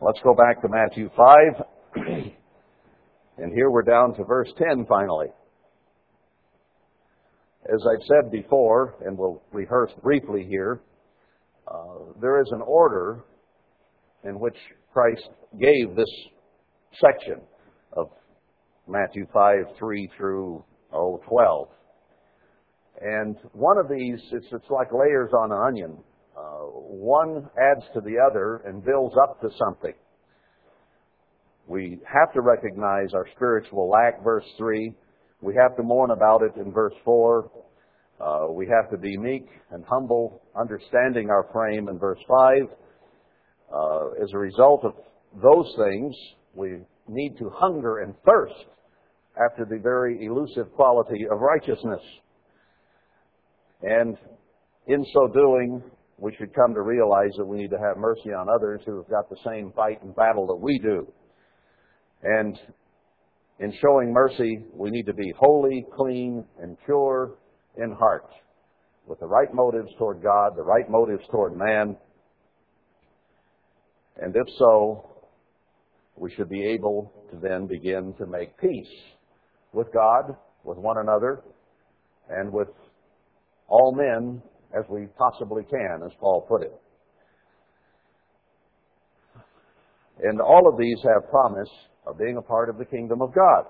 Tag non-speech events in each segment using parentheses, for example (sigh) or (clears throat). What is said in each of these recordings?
Let's go back to Matthew 5. (clears throat) and here we're down to verse 10 finally. As I've said before, and we'll rehearse briefly here, uh, there is an order in which Christ gave this section of Matthew 5, 3 through oh, 12. And one of these, it's, it's like layers on an onion. Uh, one adds to the other and builds up to something. We have to recognize our spiritual lack, verse 3. We have to mourn about it in verse 4. Uh, we have to be meek and humble, understanding our frame in verse 5. Uh, as a result of those things, we need to hunger and thirst after the very elusive quality of righteousness. And in so doing, we should come to realize that we need to have mercy on others who have got the same fight and battle that we do. And in showing mercy, we need to be holy, clean, and pure in heart, with the right motives toward God, the right motives toward man. And if so, we should be able to then begin to make peace with God, with one another, and with all men as we possibly can, as Paul put it. And all of these have promise of being a part of the kingdom of God.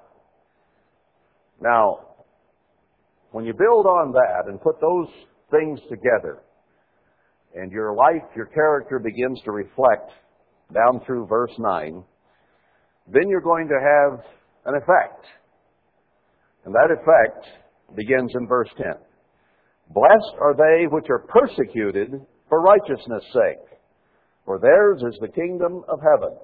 Now, when you build on that and put those things together, and your life, your character begins to reflect down through verse 9, then you're going to have an effect. And that effect begins in verse 10. Blessed are they which are persecuted for righteousness' sake, for theirs is the kingdom of heaven.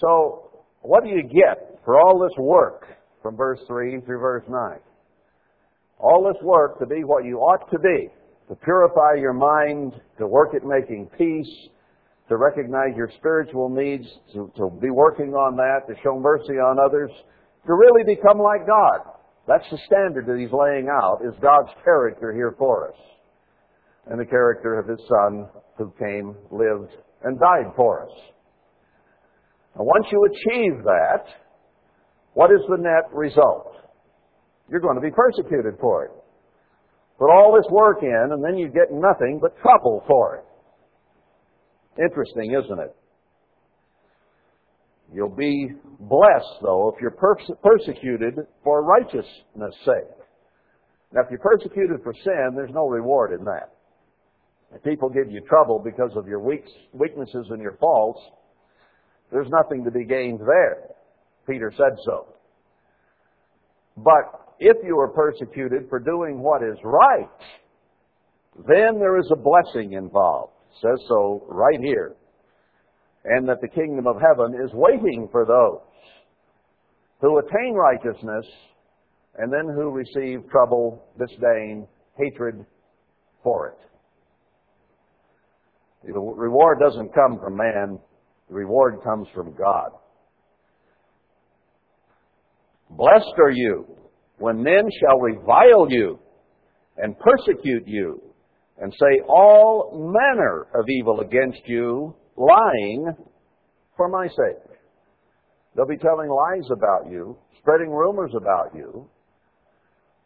So, what do you get for all this work from verse 3 through verse 9? All this work to be what you ought to be, to purify your mind, to work at making peace, to recognize your spiritual needs, to, to be working on that, to show mercy on others, to really become like God. That's the standard that he's laying out, is God's character here for us. And the character of his Son who came, lived, and died for us. Now once you achieve that, what is the net result? You're going to be persecuted for it. Put all this work in, and then you get nothing but trouble for it. Interesting, isn't it? You'll be blessed, though, if you're perse- persecuted for righteousness' sake. Now, if you're persecuted for sin, there's no reward in that. If people give you trouble because of your weaknesses and your faults, there's nothing to be gained there. Peter said so. But if you are persecuted for doing what is right, then there is a blessing involved. It says so right here. And that the kingdom of heaven is waiting for those who attain righteousness and then who receive trouble, disdain, hatred for it. The reward doesn't come from man, the reward comes from God. Blessed are you when men shall revile you and persecute you and say all manner of evil against you, lying for my sake. They'll be telling lies about you, spreading rumors about you,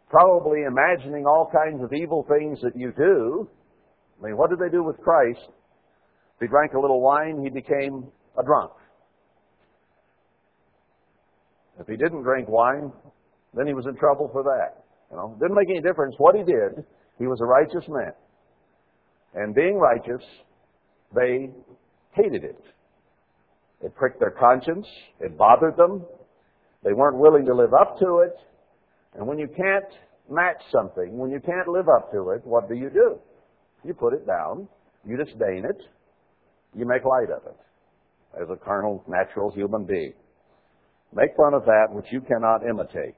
probably imagining all kinds of evil things that you do. I mean, what did they do with Christ? He drank a little wine, he became a drunk. If he didn't drink wine, then he was in trouble for that. You know, didn't make any difference what he did. He was a righteous man. And being righteous, they hated it. It pricked their conscience. It bothered them. They weren't willing to live up to it. And when you can't match something, when you can't live up to it, what do you do? You put it down. You disdain it. You make light of it as a carnal, natural human being. Make fun of that which you cannot imitate.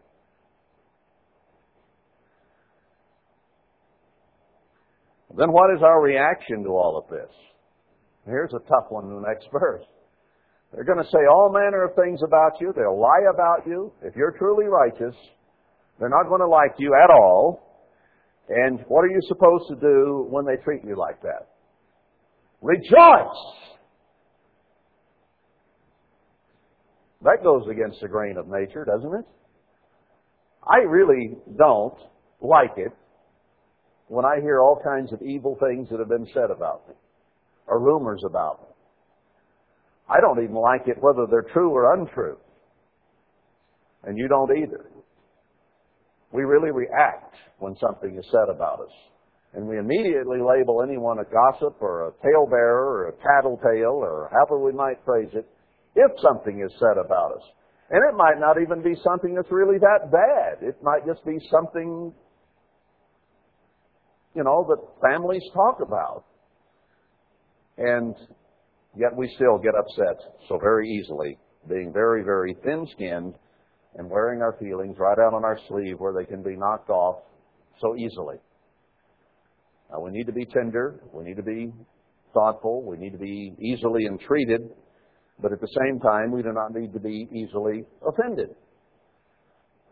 Then what is our reaction to all of this? Here's a tough one in the next verse. They're going to say all manner of things about you. They'll lie about you. If you're truly righteous, they're not going to like you at all. And what are you supposed to do when they treat you like that? Rejoice! That goes against the grain of nature, doesn't it? I really don't like it when I hear all kinds of evil things that have been said about me or rumors about me. I don't even like it whether they're true or untrue. And you don't either. We really react when something is said about us. And we immediately label anyone a gossip or a talebearer or a tattletale or however we might phrase it if something is said about us. And it might not even be something that's really that bad. It might just be something, you know, that families talk about. And yet we still get upset so very easily, being very, very thin skinned and wearing our feelings right out on our sleeve where they can be knocked off so easily. Now, we need to be tender. We need to be thoughtful. We need to be easily entreated. But at the same time, we do not need to be easily offended.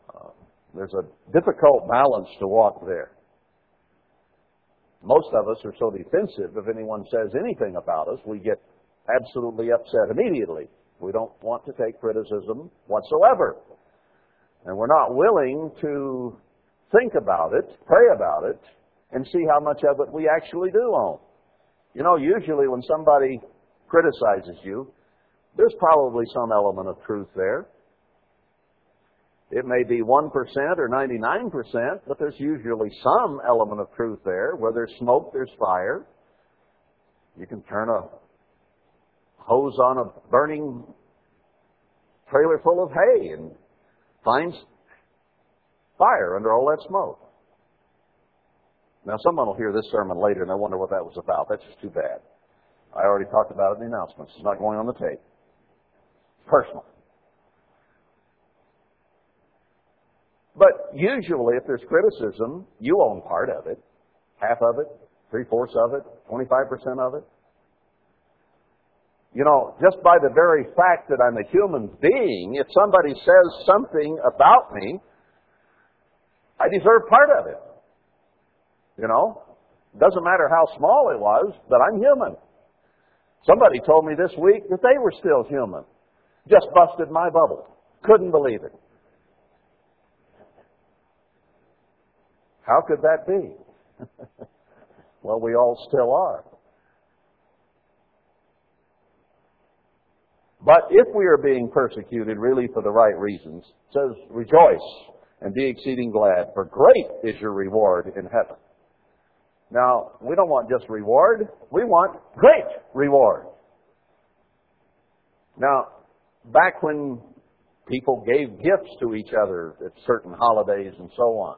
Uh, there's a difficult balance to walk there. Most of us are so defensive if anyone says anything about us, we get absolutely upset immediately. We don't want to take criticism whatsoever. And we're not willing to think about it, pray about it, and see how much of it we actually do own. You know, usually when somebody criticizes you, there's probably some element of truth there. It may be 1% or 99%, but there's usually some element of truth there. Where there's smoke, there's fire. You can turn a hose on a burning trailer full of hay and find fire under all that smoke. Now, someone will hear this sermon later and they wonder what that was about. That's just too bad. I already talked about it in the announcements. It's not going on the tape. It's personal. But usually, if there's criticism, you own part of it. Half of it, three fourths of it, 25% of it. You know, just by the very fact that I'm a human being, if somebody says something about me, I deserve part of it. You know? Doesn't matter how small it was, but I'm human. Somebody told me this week that they were still human. Just busted my bubble. Couldn't believe it. How could that be? (laughs) well, we all still are. But if we are being persecuted really for the right reasons, it says, rejoice and be exceeding glad, for great is your reward in heaven. Now, we don't want just reward, we want great reward. Now, back when people gave gifts to each other at certain holidays and so on,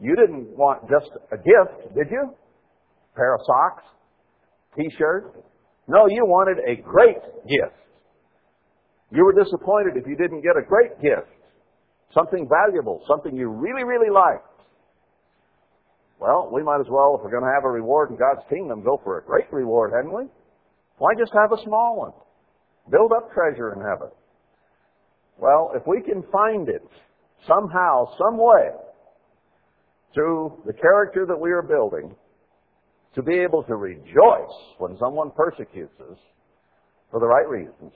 you didn't want just a gift, did you? A pair of socks? T-shirt? No, you wanted a great gift. You were disappointed if you didn't get a great gift. Something valuable, something you really, really liked. Well, we might as well, if we're going to have a reward in God's kingdom, go for a great reward, hadn't we? Why just have a small one? Build up treasure in heaven. Well, if we can find it somehow, some way, through the character that we are building, to be able to rejoice when someone persecutes us for the right reasons,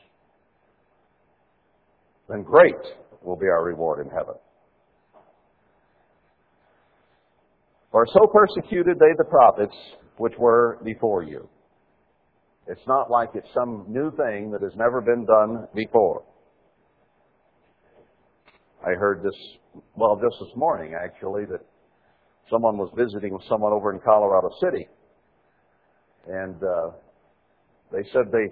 then great will be our reward in heaven. For so persecuted they the prophets which were before you. It's not like it's some new thing that has never been done before. I heard this, well, just this morning actually, that someone was visiting with someone over in Colorado City. And uh, they said they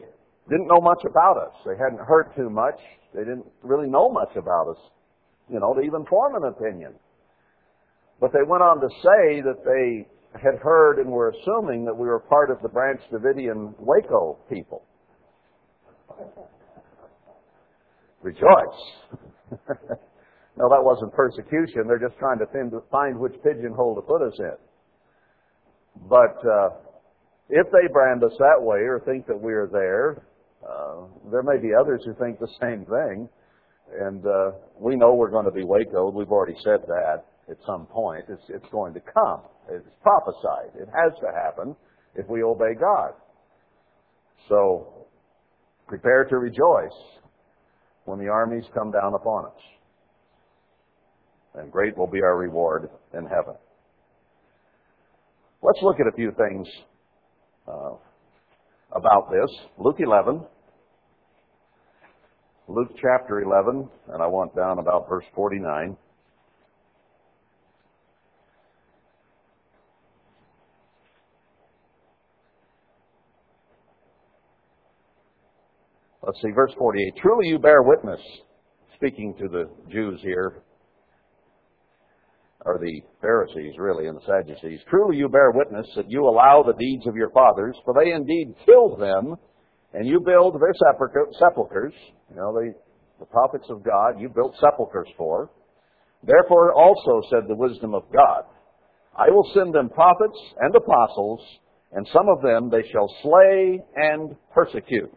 didn't know much about us. They hadn't heard too much. They didn't really know much about us, you know, to even form an opinion. But they went on to say that they had heard and were assuming that we were part of the Branch Davidian Waco people. (laughs) Rejoice. (laughs) no, that wasn't persecution. They're just trying to find which pigeonhole to put us in. But uh, if they brand us that way or think that we are there, uh, there may be others who think the same thing. And uh, we know we're going to be Waco. We've already said that at some point. It's, it's going to come. It's prophesied. It has to happen if we obey God. So, prepare to rejoice when the armies come down upon us. And great will be our reward in heaven. Let's look at a few things uh, about this. Luke 11. Luke chapter 11, and I want down about verse 49. Let's see, verse 48. Truly you bear witness, speaking to the Jews here, or the Pharisees really, and the Sadducees. Truly you bear witness that you allow the deeds of your fathers, for they indeed killed them, and you build their sepulchres. You know, the, the prophets of God, you built sepulchres for. Therefore also said the wisdom of God, I will send them prophets and apostles, and some of them they shall slay and persecute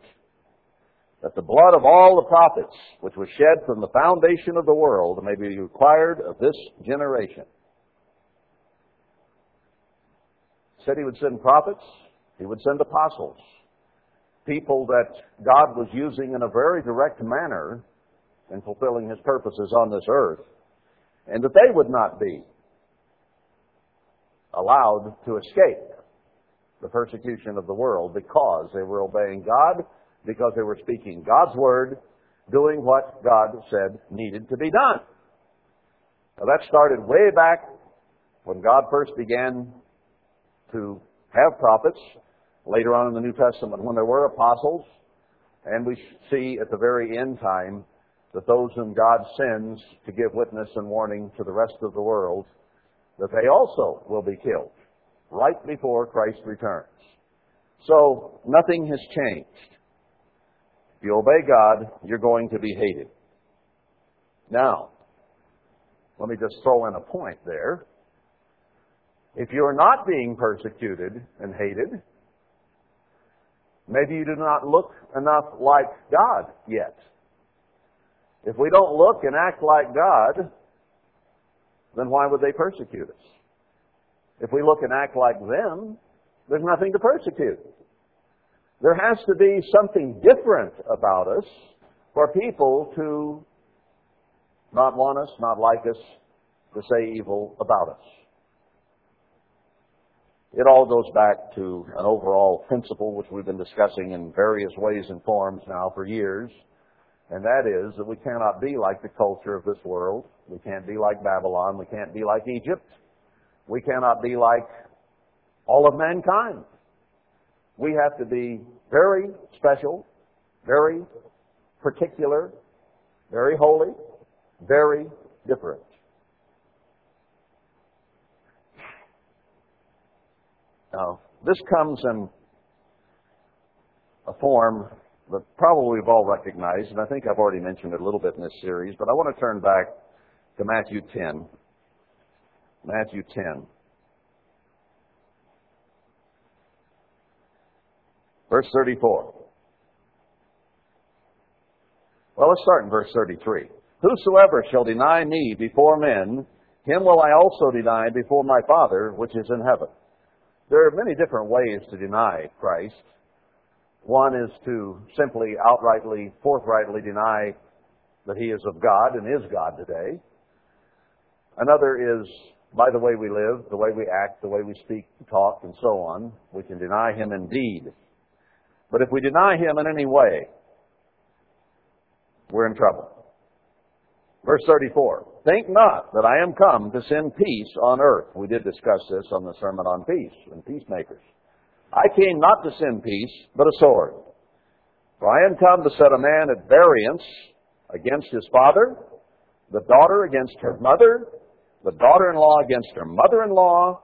that the blood of all the prophets, which was shed from the foundation of the world, may be required of this generation. He said he would send prophets, he would send apostles, people that God was using in a very direct manner in fulfilling his purposes on this earth, and that they would not be allowed to escape the persecution of the world because they were obeying God because they were speaking God's word, doing what God said needed to be done. Now that started way back when God first began to have prophets, later on in the New Testament when there were apostles, and we see at the very end time that those whom God sends to give witness and warning to the rest of the world, that they also will be killed right before Christ returns. So nothing has changed. If you obey God, you're going to be hated. Now, let me just throw in a point there. If you're not being persecuted and hated, maybe you do not look enough like God yet. If we don't look and act like God, then why would they persecute us? If we look and act like them, there's nothing to persecute. There has to be something different about us for people to not want us, not like us, to say evil about us. It all goes back to an overall principle which we've been discussing in various ways and forms now for years, and that is that we cannot be like the culture of this world. We can't be like Babylon. We can't be like Egypt. We cannot be like all of mankind. We have to be very special, very particular, very holy, very different. Now, this comes in a form that probably we've all recognized, and I think I've already mentioned it a little bit in this series, but I want to turn back to Matthew 10. Matthew 10. Verse 34. Well, let's start in verse 33. Whosoever shall deny me before men, him will I also deny before my Father which is in heaven. There are many different ways to deny Christ. One is to simply outrightly, forthrightly deny that he is of God and is God today. Another is by the way we live, the way we act, the way we speak, talk, and so on. We can deny him indeed. But if we deny him in any way, we're in trouble. Verse 34. Think not that I am come to send peace on earth. We did discuss this on the Sermon on Peace and Peacemakers. I came not to send peace, but a sword. For I am come to set a man at variance against his father, the daughter against her mother, the daughter-in-law against her mother-in-law,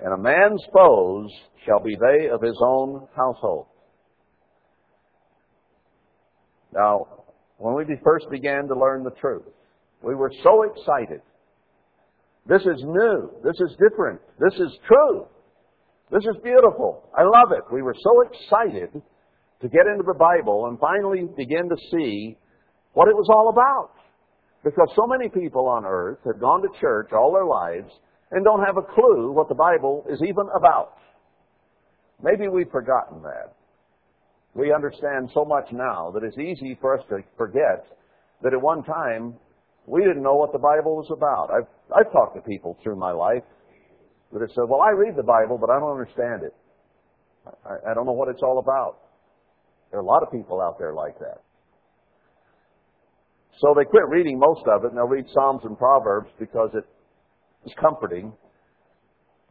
and a man's foes shall be they of his own household. Now, when we first began to learn the truth, we were so excited. This is new. This is different. This is true. This is beautiful. I love it. We were so excited to get into the Bible and finally begin to see what it was all about. Because so many people on earth have gone to church all their lives and don't have a clue what the Bible is even about. Maybe we've forgotten that we understand so much now that it's easy for us to forget that at one time we didn't know what the Bible was about. I've, I've talked to people through my life that have said, well, I read the Bible, but I don't understand it. I, I don't know what it's all about. There are a lot of people out there like that. So they quit reading most of it and they'll read Psalms and Proverbs because it is comforting,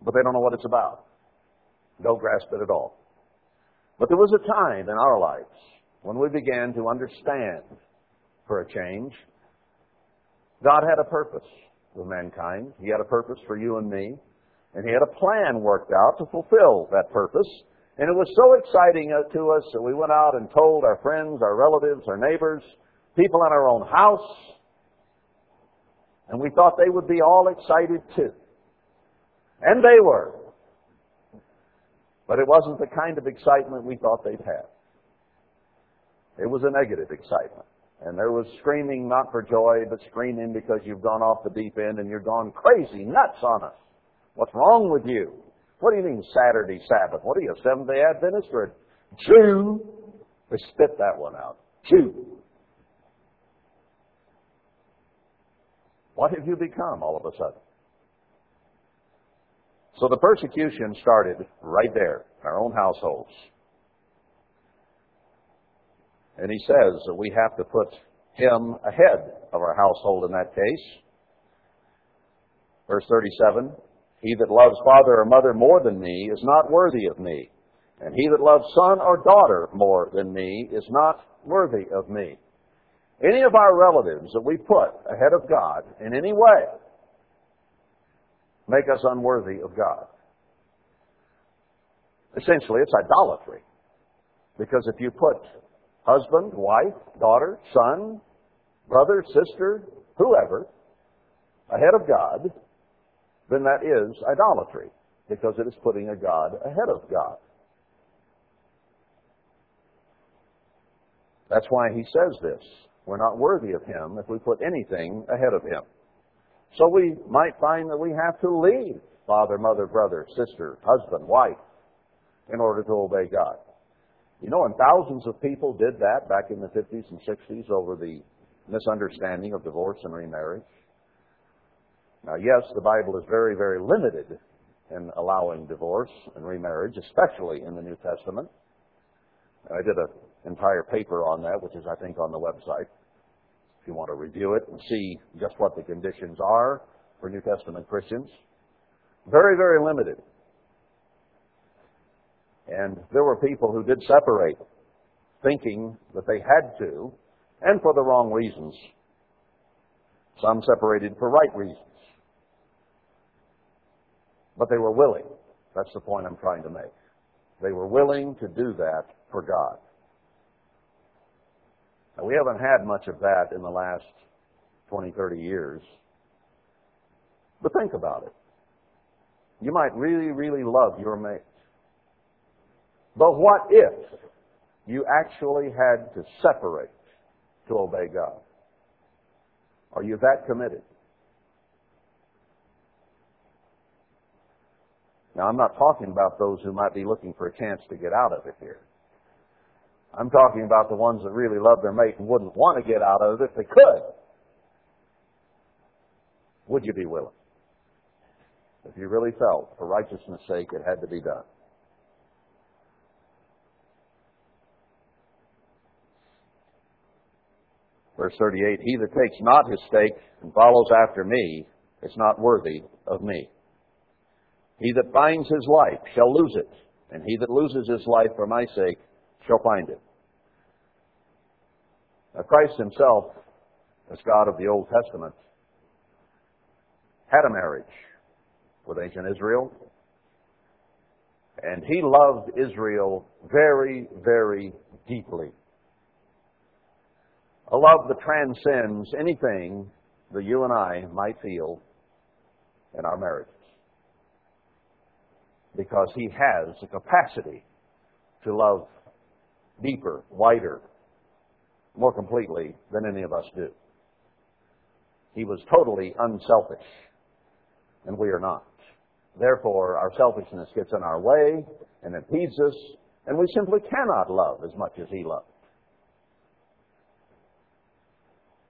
but they don't know what it's about. Don't grasp it at all. But there was a time in our lives when we began to understand for a change. God had a purpose with mankind. He had a purpose for you and me. And He had a plan worked out to fulfill that purpose. And it was so exciting uh, to us that we went out and told our friends, our relatives, our neighbors, people in our own house, and we thought they would be all excited too. And they were. But it wasn't the kind of excitement we thought they'd have. It was a negative excitement. And there was screaming not for joy, but screaming because you've gone off the deep end and you're gone crazy, nuts on us. What's wrong with you? What do you mean Saturday Sabbath? What are you, Seventh day Adventist or Jew? They spit that one out. Jew. What have you become all of a sudden? So the persecution started right there, in our own households. And he says that we have to put him ahead of our household in that case. Verse 37 He that loves father or mother more than me is not worthy of me, and he that loves son or daughter more than me is not worthy of me. Any of our relatives that we put ahead of God in any way make us unworthy of God. Essentially, it's idolatry. Because if you put husband, wife, daughter, son, brother, sister, whoever, ahead of God, then that is idolatry. Because it is putting a God ahead of God. That's why he says this. We're not worthy of Him if we put anything ahead of Him. So we might find that we have to leave father, mother, brother, sister, husband, wife in order to obey God. You know, and thousands of people did that back in the 50s and 60s over the misunderstanding of divorce and remarriage. Now, yes, the Bible is very, very limited in allowing divorce and remarriage, especially in the New Testament. I did an entire paper on that, which is, I think, on the website. If you want to review it and see just what the conditions are for New Testament Christians. Very, very limited. And there were people who did separate, thinking that they had to, and for the wrong reasons. Some separated for right reasons. But they were willing. That's the point I'm trying to make. They were willing to do that for God. We haven't had much of that in the last 20, 30 years. But think about it. You might really, really love your mate. But what if you actually had to separate to obey God? Are you that committed? Now, I'm not talking about those who might be looking for a chance to get out of it here. I'm talking about the ones that really love their mate and wouldn't want to get out of it if they could. Would you be willing? If you really felt, for righteousness' sake, it had to be done. Verse 38 He that takes not his stake and follows after me is not worthy of me. He that finds his life shall lose it, and he that loses his life for my sake shall find it. Now, Christ himself, as God of the Old Testament, had a marriage with ancient Israel. And he loved Israel very, very deeply. A love that transcends anything that you and I might feel in our marriages. Because he has the capacity to love deeper, wider, more completely than any of us do. He was totally unselfish, and we are not. Therefore, our selfishness gets in our way and impedes us, and we simply cannot love as much as he loved.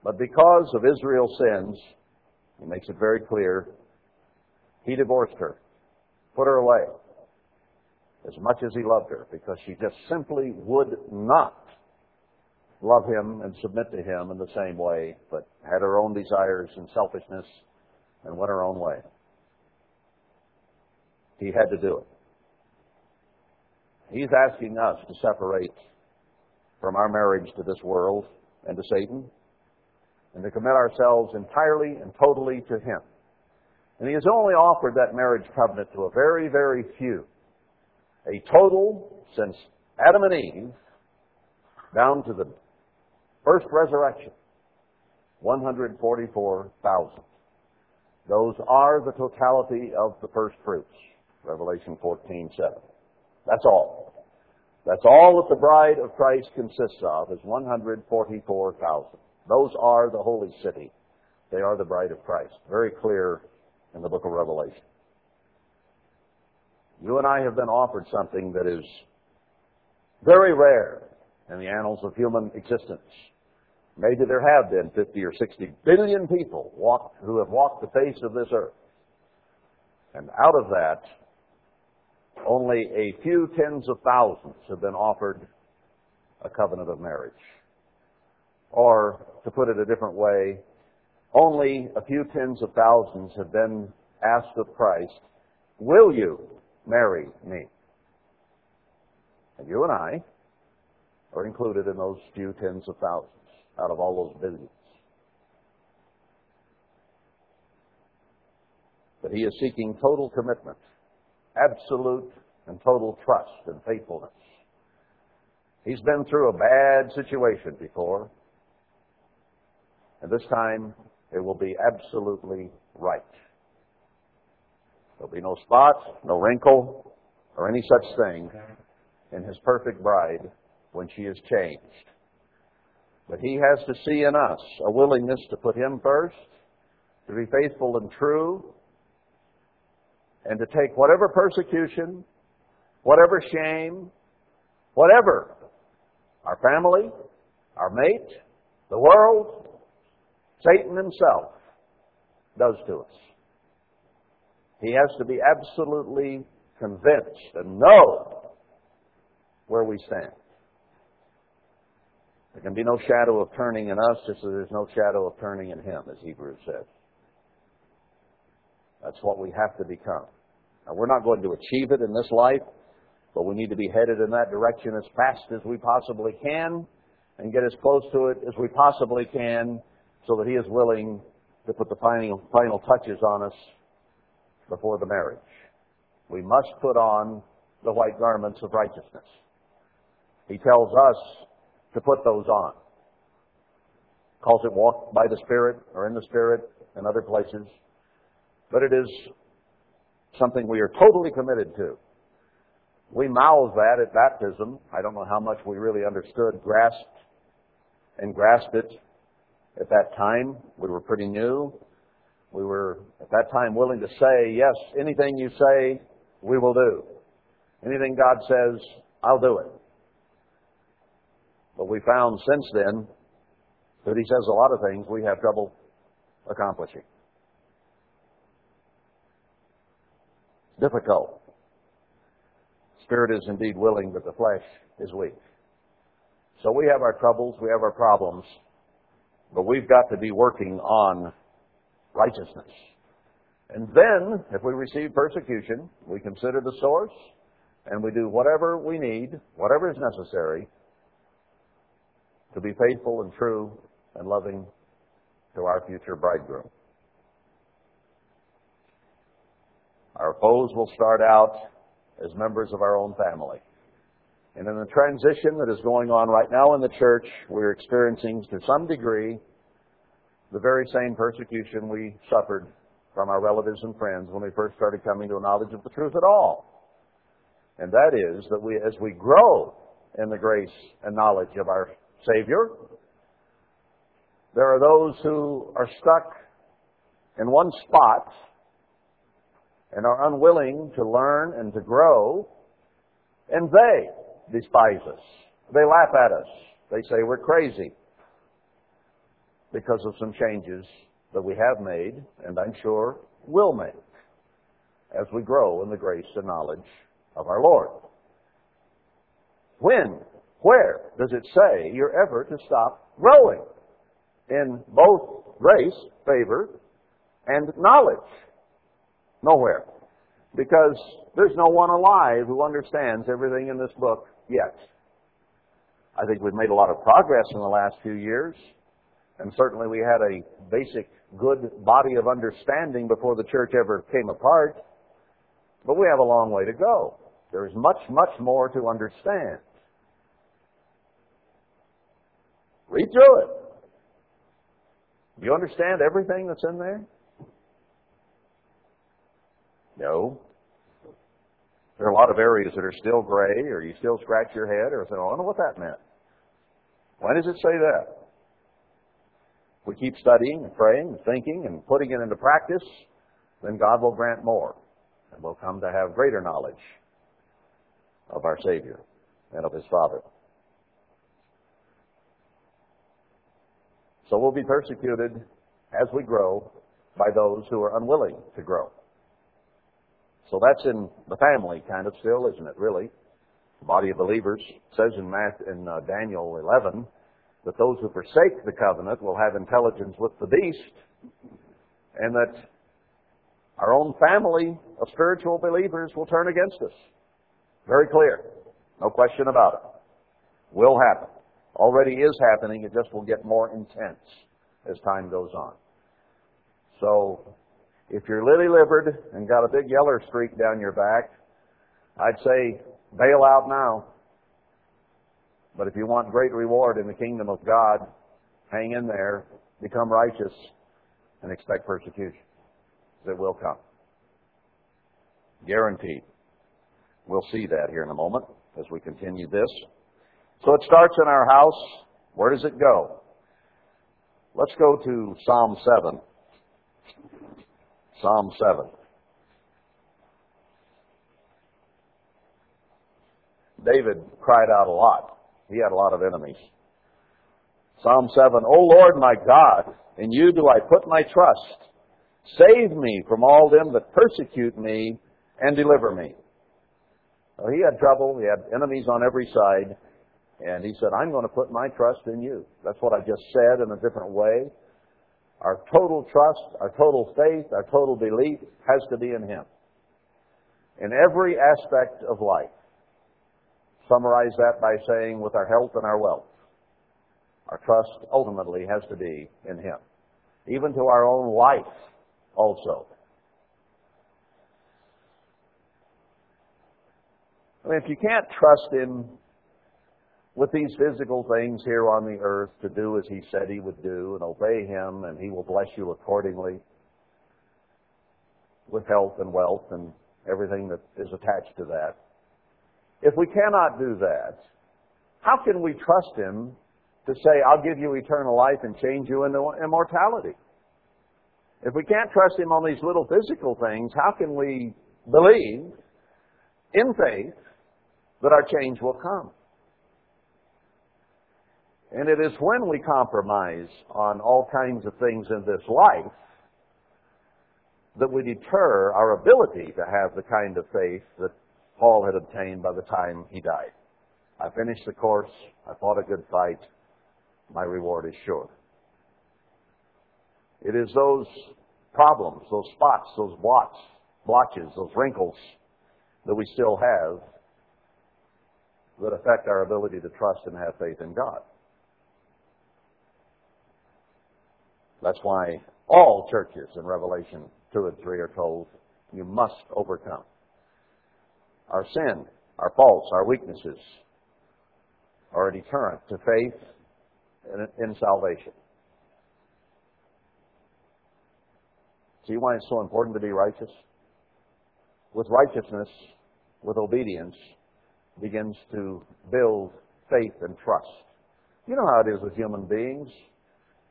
But because of Israel's sins, he makes it very clear, he divorced her, put her away, as much as he loved her, because she just simply would not love him and submit to him in the same way, but had her own desires and selfishness and went her own way. He had to do it. He's asking us to separate from our marriage to this world and to Satan and to commit ourselves entirely and totally to Him. And He has only offered that marriage covenant to a very, very few. A total, since Adam and Eve, down to the first resurrection, 144,000. Those are the totality of the first fruits. Revelation 14, 7. That's all. That's all that the bride of Christ consists of is 144,000. Those are the holy city. They are the bride of Christ. Very clear in the book of Revelation. You and I have been offered something that is very rare in the annals of human existence. Maybe there have been 50 or 60 billion people who have walked the face of this earth. And out of that, only a few tens of thousands have been offered a covenant of marriage. Or, to put it a different way, only a few tens of thousands have been asked of Christ, Will you marry me? And you and I are included in those few tens of thousands out of all those billions. But he is seeking total commitment absolute and total trust and faithfulness. He's been through a bad situation before, and this time it will be absolutely right. There'll be no spot, no wrinkle, or any such thing in his perfect bride when she is changed. But he has to see in us a willingness to put him first, to be faithful and true, and to take whatever persecution, whatever shame, whatever our family, our mate, the world, Satan himself does to us. He has to be absolutely convinced and know where we stand. There can be no shadow of turning in us, just as there's no shadow of turning in him, as Hebrews says. That's what we have to become. Now, we're not going to achieve it in this life, but we need to be headed in that direction as fast as we possibly can and get as close to it as we possibly can so that He is willing to put the final, final touches on us before the marriage. We must put on the white garments of righteousness. He tells us to put those on. Calls it walk by the Spirit or in the Spirit in other places. But it is something we are totally committed to. We mouth that at baptism. I don't know how much we really understood, grasped, and grasped it at that time. We were pretty new. We were at that time willing to say, yes, anything you say, we will do. Anything God says, I'll do it. But we found since then that He says a lot of things we have trouble accomplishing. difficult. Spirit is indeed willing, but the flesh is weak. So we have our troubles, we have our problems, but we've got to be working on righteousness. And then, if we receive persecution, we consider the source and we do whatever we need, whatever is necessary, to be faithful and true and loving to our future bridegroom. Our foes will start out as members of our own family. And in the transition that is going on right now in the church, we're experiencing to some degree the very same persecution we suffered from our relatives and friends when we first started coming to a knowledge of the truth at all. And that is that we, as we grow in the grace and knowledge of our Savior, there are those who are stuck in one spot and are unwilling to learn and to grow, and they despise us. They laugh at us. They say we're crazy. because of some changes that we have made, and I'm sure will make, as we grow in the grace and knowledge of our Lord. When, where does it say you're ever to stop growing in both grace, favor, and knowledge? Nowhere. Because there's no one alive who understands everything in this book yet. I think we've made a lot of progress in the last few years, and certainly we had a basic good body of understanding before the church ever came apart, but we have a long way to go. There is much, much more to understand. Read through it. Do you understand everything that's in there? No. There are a lot of areas that are still gray, or you still scratch your head, or say, oh, I don't know what that meant. Why does it say that? We keep studying and praying and thinking and putting it into practice, then God will grant more, and we'll come to have greater knowledge of our Savior and of His Father. So we'll be persecuted as we grow by those who are unwilling to grow. So that's in the family kind of still, isn't it, really? The body of believers says in, Matt, in uh, Daniel 11 that those who forsake the covenant will have intelligence with the beast, and that our own family of spiritual believers will turn against us. Very clear. No question about it. Will happen. Already is happening. It just will get more intense as time goes on. So if you're lily livered and got a big yeller streak down your back, I'd say bail out now. But if you want great reward in the kingdom of God, hang in there, become righteous, and expect persecution. It will come. Guaranteed. We'll see that here in a moment as we continue this. So it starts in our house. Where does it go? Let's go to Psalm 7. Psalm 7. David cried out a lot. He had a lot of enemies. Psalm 7, O Lord my God, in you do I put my trust. Save me from all them that persecute me and deliver me. Well, he had trouble. He had enemies on every side. And he said, I'm going to put my trust in you. That's what I just said in a different way. Our total trust, our total faith, our total belief has to be in Him. In every aspect of life. Summarize that by saying with our health and our wealth. Our trust ultimately has to be in Him. Even to our own life also. I mean, if you can't trust Him with these physical things here on the earth to do as He said He would do and obey Him, and He will bless you accordingly with health and wealth and everything that is attached to that. If we cannot do that, how can we trust Him to say, I'll give you eternal life and change you into immortality? If we can't trust Him on these little physical things, how can we believe in faith that our change will come? And it is when we compromise on all kinds of things in this life that we deter our ability to have the kind of faith that Paul had obtained by the time he died. I finished the course. I fought a good fight. My reward is sure. It is those problems, those spots, those blots, blotches, those wrinkles that we still have that affect our ability to trust and have faith in God. That's why all churches in Revelation 2 and 3 are told you must overcome. Our sin, our faults, our weaknesses are a deterrent to faith in, salvation. See why it's so important to be righteous? With righteousness, with obedience, begins to build faith and trust. You know how it is with human beings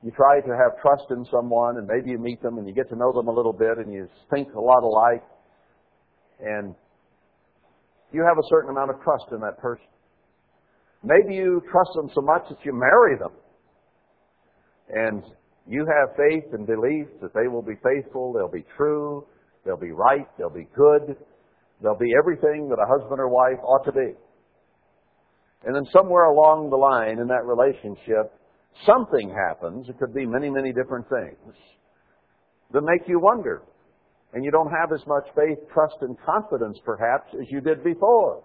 you try to have trust in someone and maybe you meet them and you get to know them a little bit and you think a lot alike and you have a certain amount of trust in that person. Maybe you trust them so much that you marry them. And you have faith and belief that they will be faithful, they'll be true, they'll be right, they'll be good, they'll be everything that a husband or wife ought to be. And then somewhere along the line in that relationship, something happens. It could be many, many different things that make you wonder. And you don't have as much faith, trust, and confidence perhaps as you did before.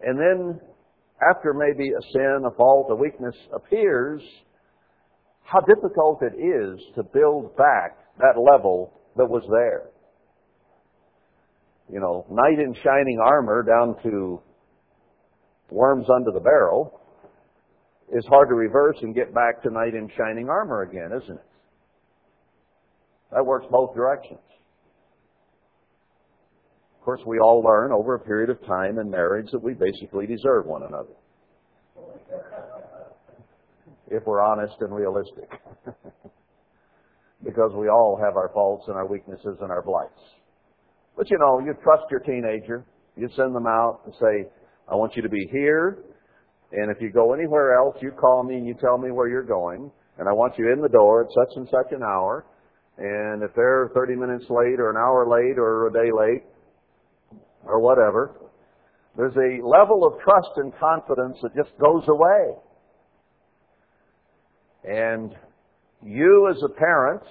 And then after maybe a sin, a fault, a weakness appears, how difficult it is to build back that level that was there. You know, knight in shining armor down to worms under the barrel is hard to reverse and get back to knight in shining armor again, isn't it? That works both directions. Of course, we all learn over a period of time in marriage that we basically deserve one another. if we're honest and realistic. (laughs) because we all have our faults and our weaknesses and our blights. But you know, you trust your teenager. You send them out and say, I want you to be here. And if you go anywhere else, you call me and you tell me where you're going. And I want you in the door at such and such an hour. And if they're 30 minutes late or an hour late or a day late or whatever, there's a level of trust and confidence that just goes away. And you as a parent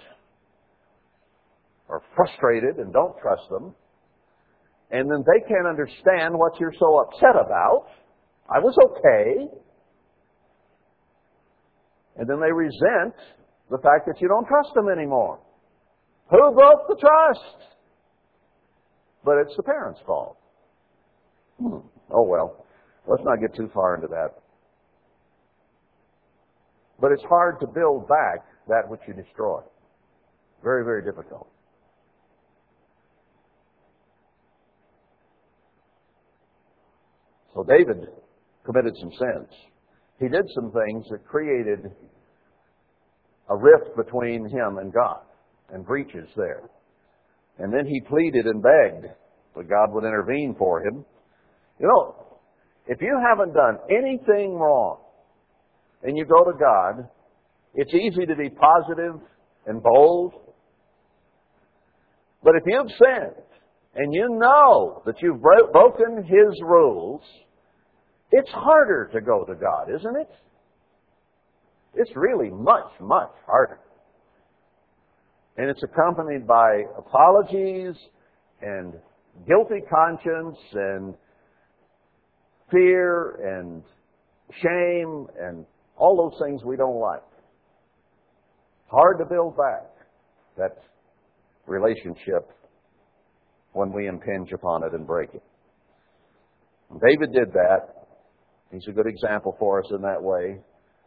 are frustrated and don't trust them and then they can't understand what you're so upset about. I was okay. And then they resent the fact that you don't trust them anymore. Who broke the trust? But it's the parents' fault. Hmm. Oh well, let's not get too far into that. But it's hard to build back that which you destroy. Very, very difficult. So David committed some sins. He did some things that created a rift between him and God and breaches there. And then he pleaded and begged that God would intervene for him. You know, if you haven't done anything wrong and you go to God, it's easy to be positive and bold. But if you've sinned and you know that you've broken His rules, it's harder to go to God, isn't it? It's really much, much harder. And it's accompanied by apologies and guilty conscience and fear and shame and all those things we don't like. Hard to build back that relationship when we impinge upon it and break it. David did that He's a good example for us in that way.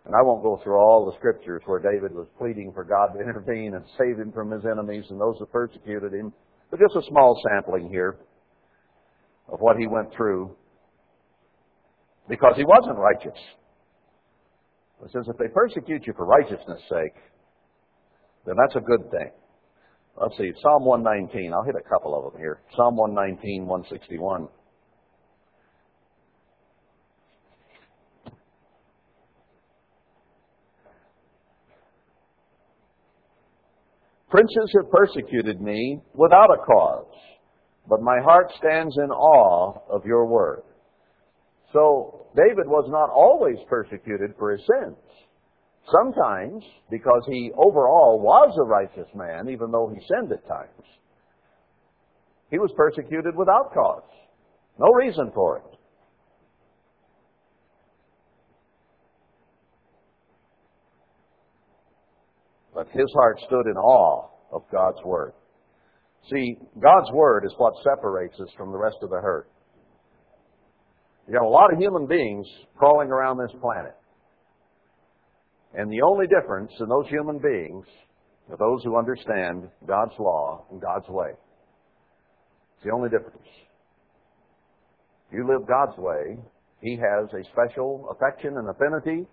And I won't go through all the scriptures where David was pleading for God to intervene and save him from his enemies and those that persecuted him, but just a small sampling here of what he went through because he wasn't righteous. It says if they persecute you for righteousness' sake, then that's a good thing. Let's see, Psalm 119. I'll hit a couple of them here. Psalm 119, 161. Princes have persecuted me without a cause, but my heart stands in awe of your word. So, David was not always persecuted for his sins. Sometimes, because he overall was a righteous man, even though he sinned at times, he was persecuted without cause. No reason for it. But his heart stood in awe of God's Word. See, God's Word is what separates us from the rest of the herd. You got a lot of human beings crawling around this planet. And the only difference in those human beings are those who understand God's law and God's way. It's the only difference. If you live God's way, He has a special affection and affinity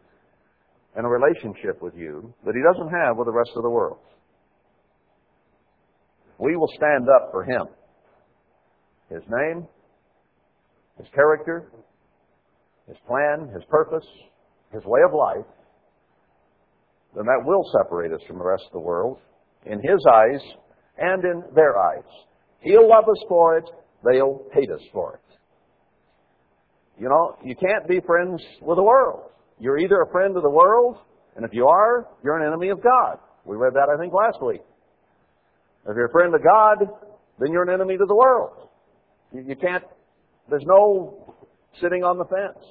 and a relationship with you that he doesn't have with the rest of the world. We will stand up for him. His name, his character, his plan, his purpose, his way of life. then that will separate us from the rest of the world in His eyes and in their eyes. He'll love us for it, they'll hate us for it. You know, you can't be friends with the world. You're either a friend of the world, and if you are, you're an enemy of God. We read that, I think, last week. If you're a friend of God, then you're an enemy to the world. You, you can't, there's no sitting on the fence.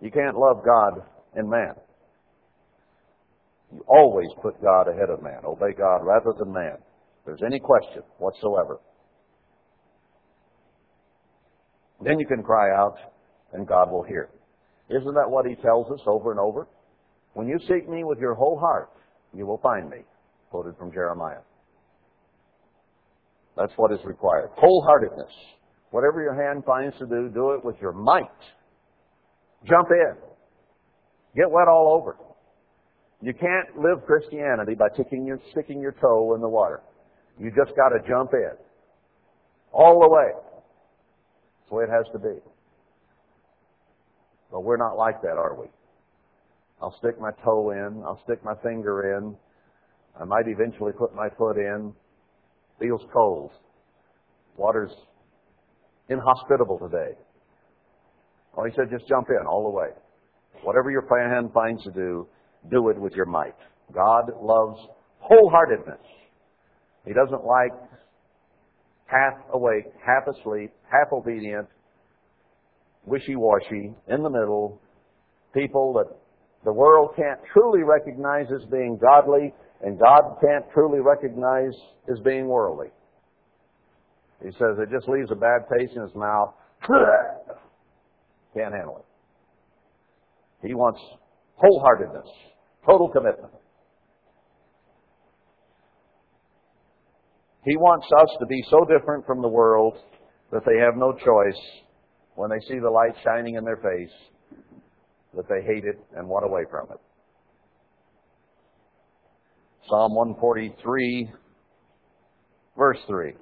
You can't love God and man. You always put God ahead of man. Obey God rather than man. If there's any question whatsoever. Then you can cry out and God will hear. Isn't that what he tells us over and over? When you seek me with your whole heart, you will find me. Quoted from Jeremiah. That's what is required. Wholeheartedness. Whatever your hand finds to do, do it with your might. Jump in. Get wet all over. You can't live Christianity by your, sticking your toe in the water. You just got to jump in. All the way. That's the way it has to be. But we're not like that, are we? I'll stick my toe in. I'll stick my finger in. I might eventually put my foot in. Feels cold. Water's inhospitable today. Oh, he said, just jump in all the way. Whatever your hand finds to do, do it with your might. God loves wholeheartedness. He doesn't like half awake, half asleep, half obedient, wishy-washy, in the middle, people that the world can't truly recognize as being godly, and God can't truly recognize as being worldly. He says it just leaves a bad taste in his mouth. (laughs) Can't handle it. He wants wholeheartedness, total commitment. He wants us to be so different from the world that they have no choice when they see the light shining in their face that they hate it and want away from it. Psalm 143, verse 3.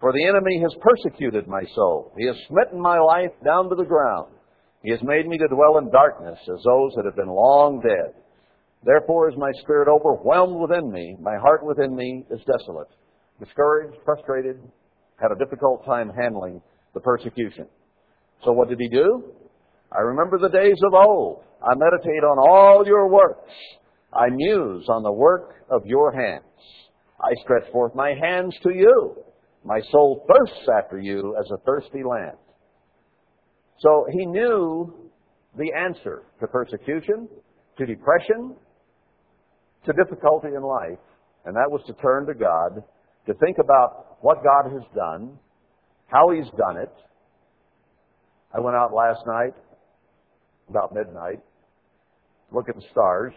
For the enemy has persecuted my soul. He has smitten my life down to the ground. He has made me to dwell in darkness as those that have been long dead. Therefore is my spirit overwhelmed within me. My heart within me is desolate. Discouraged, frustrated, had a difficult time handling the persecution. So what did he do? I remember the days of old. I meditate on all your works. I muse on the work of your hands. I stretch forth my hands to you. My soul thirsts after you as a thirsty land. So he knew the answer to persecution, to depression, to difficulty in life, and that was to turn to God, to think about what God has done, how He's done it. I went out last night, about midnight, look at the stars.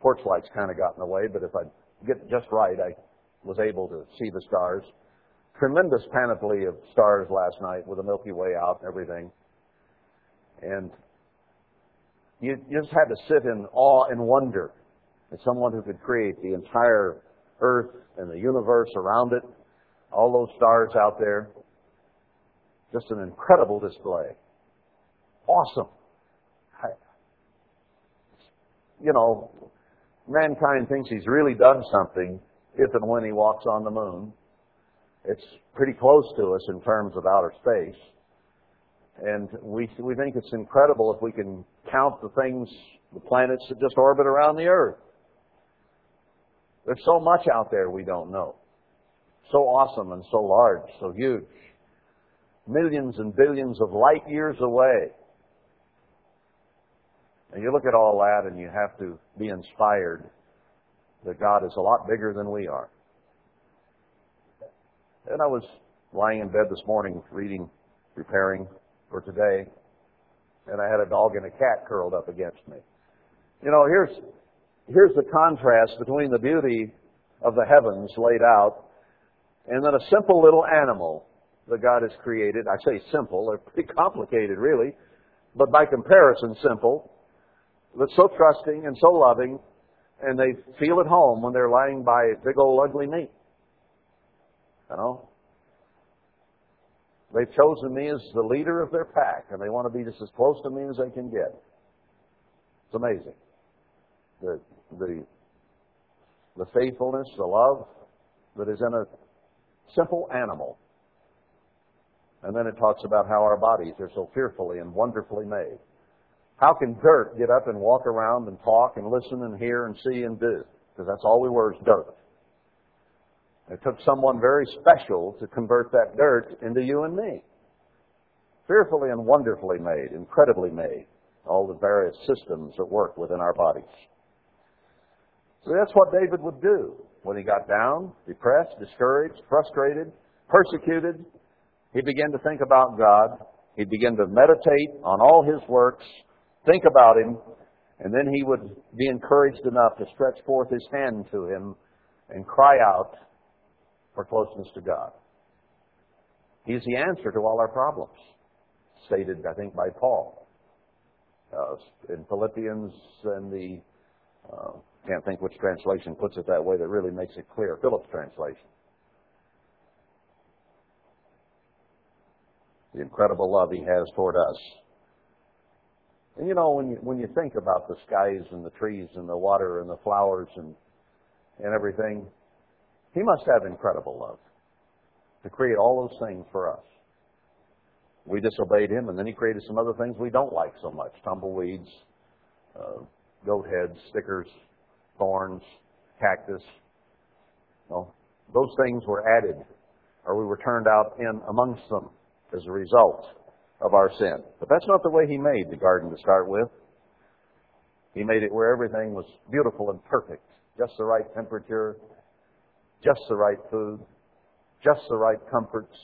Porch lights kind of got in the way, but if I get it just right, I was able to see the stars tremendous panoply of stars last night with the Milky Way out and everything. And you, you just had to sit in awe and wonder at someone who could create the entire earth and the universe around it, all those stars out there. Just an incredible display. Awesome. I, you know, mankind thinks he's really done something if and when he walks on the moon. It's pretty close to us in terms of outer space. And we, we think it's incredible if we can count the things, the planets that just orbit around the Earth. There's so much out there we don't know. So awesome and so large, so huge. Millions and billions of light years away. And you look at all that and you have to be inspired that God is a lot bigger than we are. And I was lying in bed this morning reading, preparing for today, and I had a dog and a cat curled up against me. You know, here's, here's the contrast between the beauty of the heavens laid out and then a simple little animal that God has created. I say simple, they're pretty complicated really, but by comparison simple, that's so trusting and so loving, and they feel at home when they're lying by big old ugly me. You know? They've chosen me as the leader of their pack, and they want to be just as close to me as they can get. It's amazing. The, the, the faithfulness, the love that is in a simple animal. And then it talks about how our bodies are so fearfully and wonderfully made. How can dirt get up and walk around and talk and listen and hear and see and do? Because that's all we were is dirt. It took someone very special to convert that dirt into you and me. Fearfully and wonderfully made, incredibly made. All the various systems that work within our bodies. So that's what David would do when he got down, depressed, discouraged, frustrated, persecuted. He began to think about God. He began to meditate on all his works, think about him, and then he would be encouraged enough to stretch forth his hand to him and cry out for closeness to God. He's the answer to all our problems, stated, I think, by Paul uh, in Philippians and the, uh, can't think which translation puts it that way that really makes it clear, Phillips translation. The incredible love he has toward us. And you know, when you, when you think about the skies and the trees and the water and the flowers and, and everything, he must have incredible love to create all those things for us. We disobeyed him, and then he created some other things we don't like so much tumbleweeds, uh, goat heads, stickers, thorns, cactus. Well, those things were added, or we were turned out in amongst them as a result of our sin. But that's not the way he made the garden to start with. He made it where everything was beautiful and perfect, just the right temperature, just the right food, just the right comforts,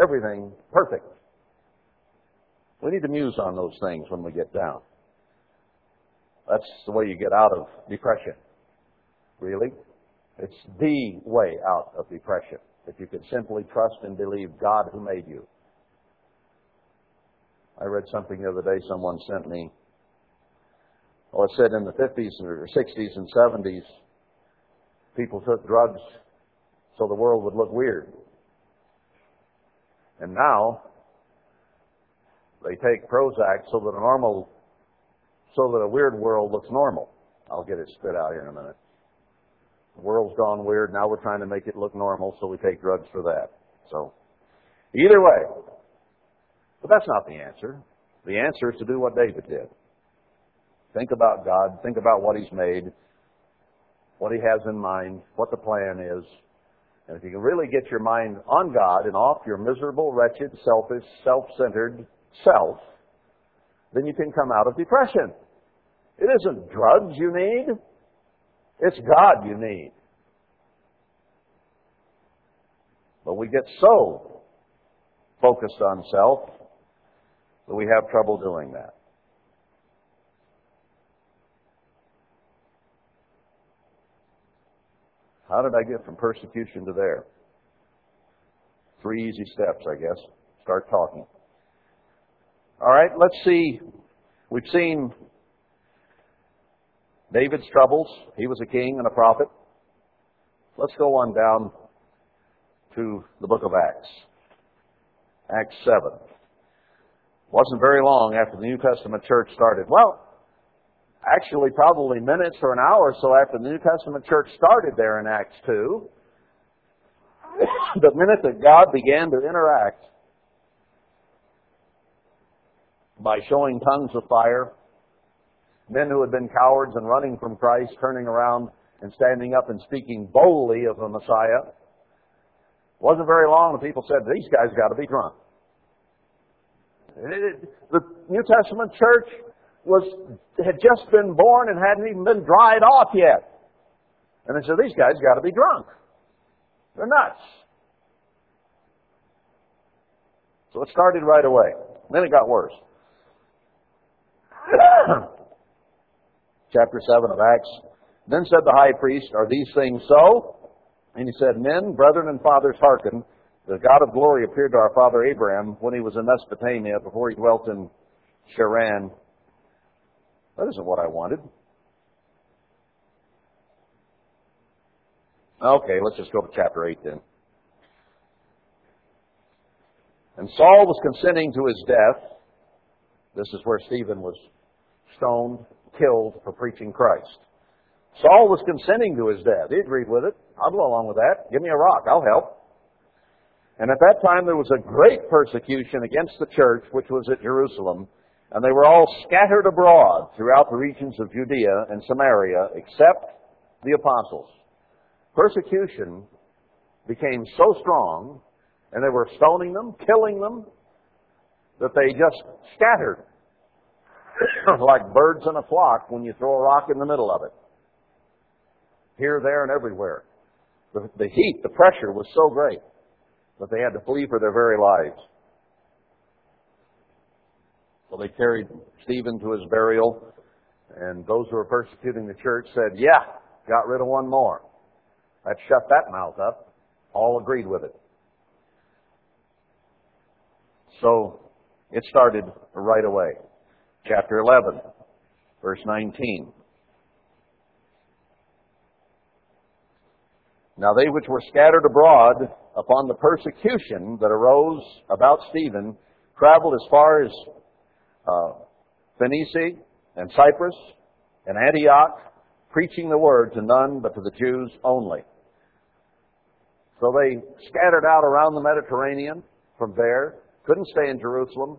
everything perfect. We need to muse on those things when we get down. That's the way you get out of depression. Really? It's the way out of depression. If you could simply trust and believe God who made you. I read something the other day someone sent me. Well, it said in the 50s or 60s and 70s, people took drugs so the world would look weird. And now, they take Prozac so that a normal, so that a weird world looks normal. I'll get it spit out here in a minute. The world's gone weird. Now we're trying to make it look normal, so we take drugs for that. So, either way. But that's not the answer. The answer is to do what David did. Think about God. Think about what He's made, what He has in mind, what the plan is, and if you can really get your mind on God and off your miserable, wretched, selfish, self-centered self, then you can come out of depression. It isn't drugs you need. It's God you need. But we get so focused on self that we have trouble doing that. How did I get from persecution to there? Three easy steps, I guess. Start talking. All right, let's see. We've seen David's troubles. He was a king and a prophet. Let's go on down to the book of Acts. Acts 7. Wasn't very long after the New Testament church started. Well, actually probably minutes or an hour or so after the New Testament church started there in Acts 2, (coughs) the minute that God began to interact by showing tongues of fire, men who had been cowards and running from Christ turning around and standing up and speaking boldly of the Messiah, wasn't very long the people said, these guys got to be drunk. The New Testament church was had just been born and hadn't even been dried off yet. And they said, These guys got to be drunk. They're nuts. So it started right away. Then it got worse. (coughs) Chapter 7 of Acts. Then said the high priest, Are these things so? And he said, Men, brethren, and fathers, hearken. The God of glory appeared to our father Abraham when he was in Mesopotamia before he dwelt in Charran that isn't what I wanted. Okay, let's just go to chapter 8 then. And Saul was consenting to his death. This is where Stephen was stoned, killed for preaching Christ. Saul was consenting to his death. He agreed with it. I'll go along with that. Give me a rock. I'll help. And at that time there was a great persecution against the church, which was at Jerusalem, and they were all scattered abroad throughout the regions of Judea and Samaria, except the apostles. Persecution became so strong, and they were stoning them, killing them, that they just scattered (coughs) like birds in a flock when you throw a rock in the middle of it. Here, there, and everywhere. The, the heat, the pressure was so great that they had to flee for their very lives. So they carried Stephen to his burial, and those who were persecuting the church said, Yeah, got rid of one more. That shut that mouth up. All agreed with it. So it started right away. Chapter 11, verse 19. Now they which were scattered abroad upon the persecution that arose about Stephen traveled as far as uh, Phoenicia and Cyprus and Antioch, preaching the word to none but to the Jews only. So they scattered out around the Mediterranean from there, couldn't stay in Jerusalem,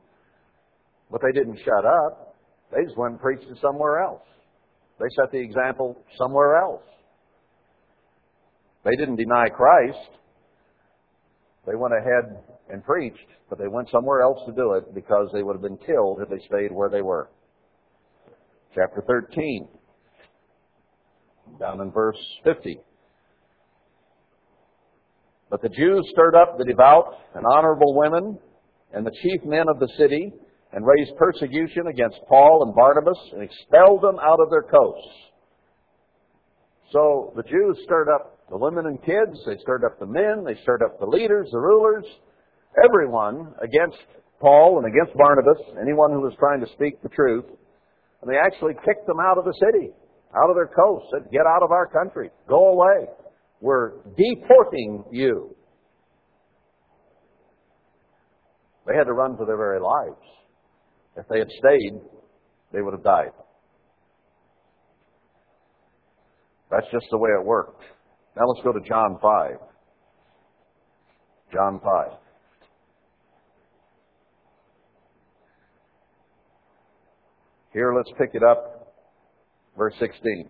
but they didn't shut up. They just went and preached somewhere else. They set the example somewhere else. They didn't deny Christ. They went ahead and preached, but they went somewhere else to do it because they would have been killed if they stayed where they were. Chapter 13, down in verse 50. But the Jews stirred up the devout and honorable women and the chief men of the city and raised persecution against Paul and Barnabas and expelled them out of their coasts. So the Jews stirred up the women and kids, they stirred up the men, they stirred up the leaders, the rulers, everyone against Paul and against Barnabas, anyone who was trying to speak the truth. And they actually kicked them out of the city, out of their coast, said, Get out of our country, go away. We're deporting you. They had to run for their very lives. If they had stayed, they would have died. That's just the way it worked. Now let's go to John 5. John 5. Here, let's pick it up, verse 16.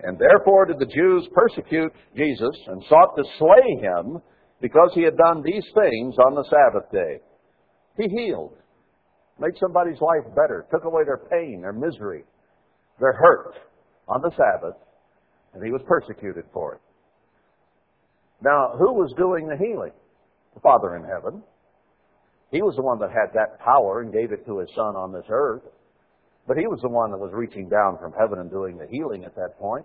And therefore did the Jews persecute Jesus and sought to slay him because he had done these things on the Sabbath day. He healed, made somebody's life better, took away their pain, their misery, their hurt on the Sabbath, and he was persecuted for it. Now, who was doing the healing? The Father in heaven. He was the one that had that power and gave it to his Son on this earth. But he was the one that was reaching down from heaven and doing the healing at that point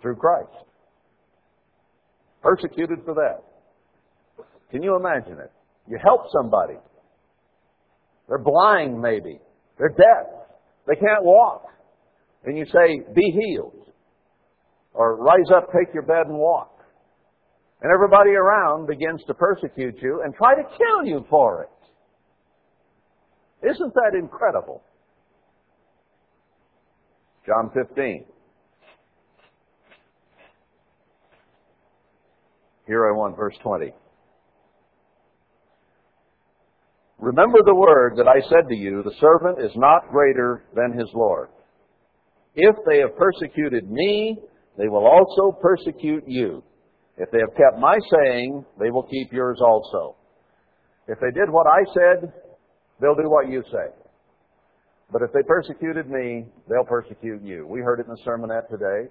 through Christ. Persecuted for that. Can you imagine it? You help somebody. They're blind, maybe. They're deaf. They can't walk. And you say, be healed. Or rise up, take your bed and walk. And everybody around begins to persecute you and try to kill you for it. Isn't that incredible? John 15. Here I want verse 20. Remember the word that I said to you, the servant is not greater than his Lord. If they have persecuted me, they will also persecute you. If they have kept my saying, they will keep yours also. If they did what I said, they'll do what you say. But if they persecuted me, they'll persecute you. We heard it in the sermonette today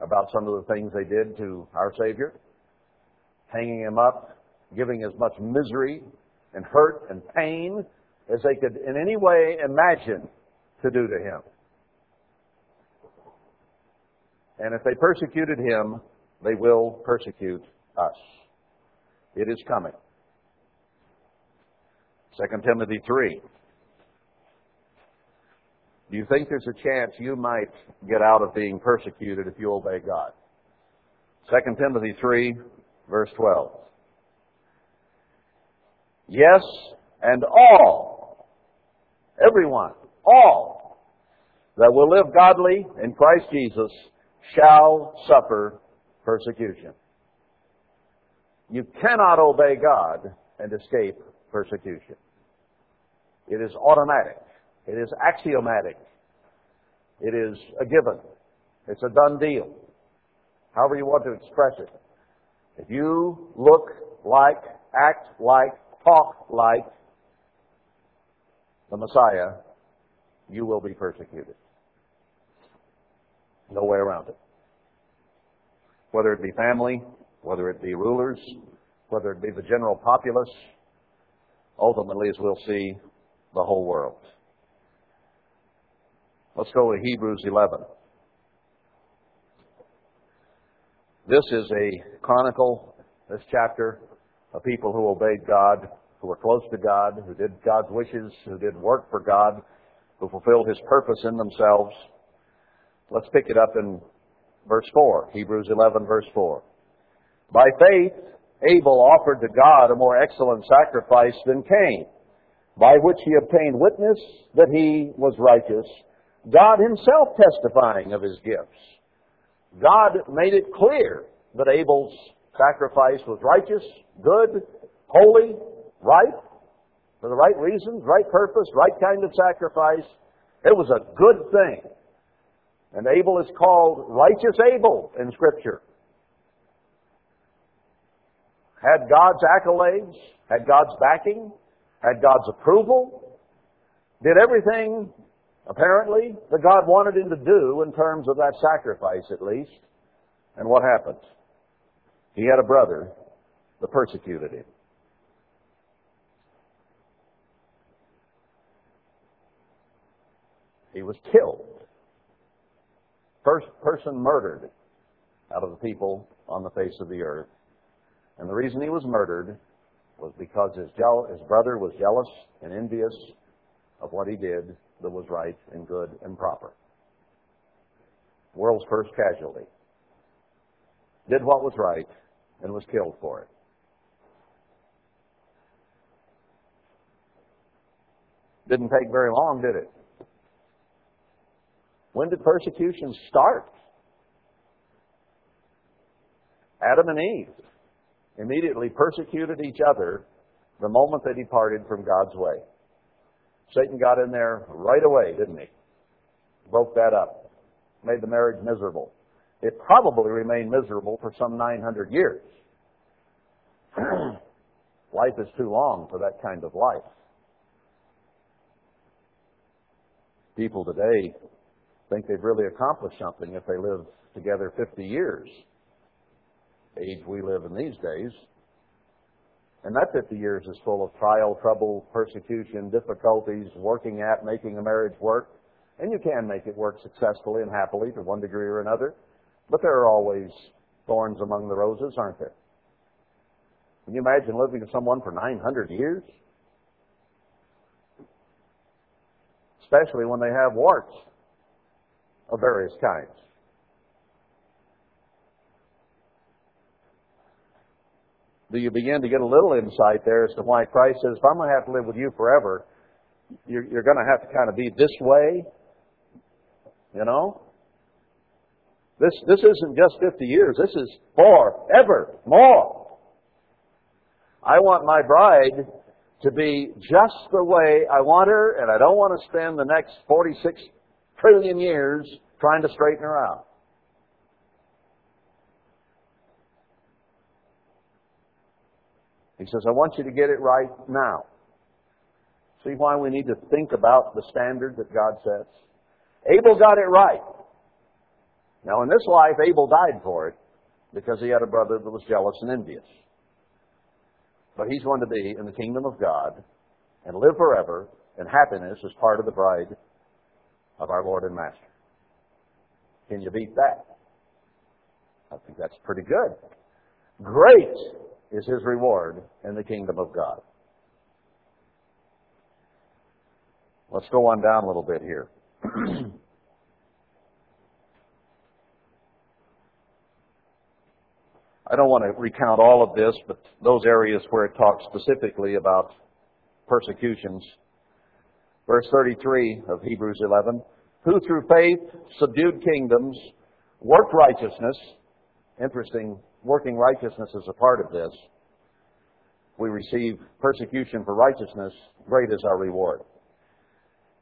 about some of the things they did to our Savior, hanging him up, giving as much misery and hurt and pain as they could in any way imagine to do to him. And if they persecuted him, they will persecute us. It is coming. 2 Timothy 3. Do you think there's a chance you might get out of being persecuted if you obey God? 2 Timothy 3, verse 12. Yes, and all, everyone, all, that will live godly in Christ Jesus shall suffer persecution. You cannot obey God and escape persecution. It is automatic. It is axiomatic. It is a given. It's a done deal. However you want to express it. If you look like, act like, talk like the Messiah, you will be persecuted. No way around it. Whether it be family, whether it be rulers, whether it be the general populace, ultimately, as we'll see, the whole world. Let's go to Hebrews 11. This is a chronicle, this chapter, of people who obeyed God, who were close to God, who did God's wishes, who did work for God, who fulfilled His purpose in themselves. Let's pick it up in verse 4, Hebrews 11, verse 4. By faith, Abel offered to God a more excellent sacrifice than Cain, by which he obtained witness that he was righteous, God himself testifying of his gifts. God made it clear that Abel's sacrifice was righteous, good, holy, right, for the right reasons, right purpose, right kind of sacrifice. It was a good thing. And Abel is called righteous Abel in Scripture. Had God's accolades, had God's backing, had God's approval, did everything, apparently, that God wanted him to do in terms of that sacrifice at least. And what happened? He had a brother that persecuted him. He was killed. First person murdered out of the people on the face of the earth. And the reason he was murdered was because his, his brother was jealous and envious of what he did that was right and good and proper. World's first casualty. Did what was right and was killed for it. Didn't take very long, did it? When did persecution start? Adam and Eve immediately persecuted each other the moment they departed from God's way. Satan got in there right away, didn't he? Broke that up. Made the marriage miserable. It probably remained miserable for some 900 years. (clears throat) life is too long for that kind of life. People today think they've really accomplished something if they live together 50 years, age we live in these days. And that 50 years is full of trial, trouble, persecution, difficulties, working at making a marriage work. And you can make it work successfully and happily to one degree or another. But there are always thorns among the roses, aren't there? Can you imagine living with someone for 900 years? Especially when they have warts of various kinds. Do you begin to get a little insight there as to why Christ says, if I'm going to have to live with you forever, you're, you're going to have to kind of be this way? You know? This, this isn't just 50 years. This is forever more. I want my bride to be just the way I want her, and I don't want to spend the next 46 trillion years trying to straighten her out. He says, I want you to get it right now. See why we need to think about the standard that God sets? Abel got it right. Now, in this life, Abel died for it because he had a brother that was jealous and envious. But he's going to be in the kingdom of God and live forever in happiness as part of the bride of our Lord and Master. Can you beat that? I think that's pretty good. Great is his reward in the kingdom of God. Let's go on down a little bit here. (clears throat) I don't want to recount all of this, but those areas where it talks specifically about persecutions. Verse 33 of Hebrews 11. who through faith subdued kingdoms, worked righteousness. Interesting, working righteousness is a part of this. We receive persecution for righteousness, great is our reward.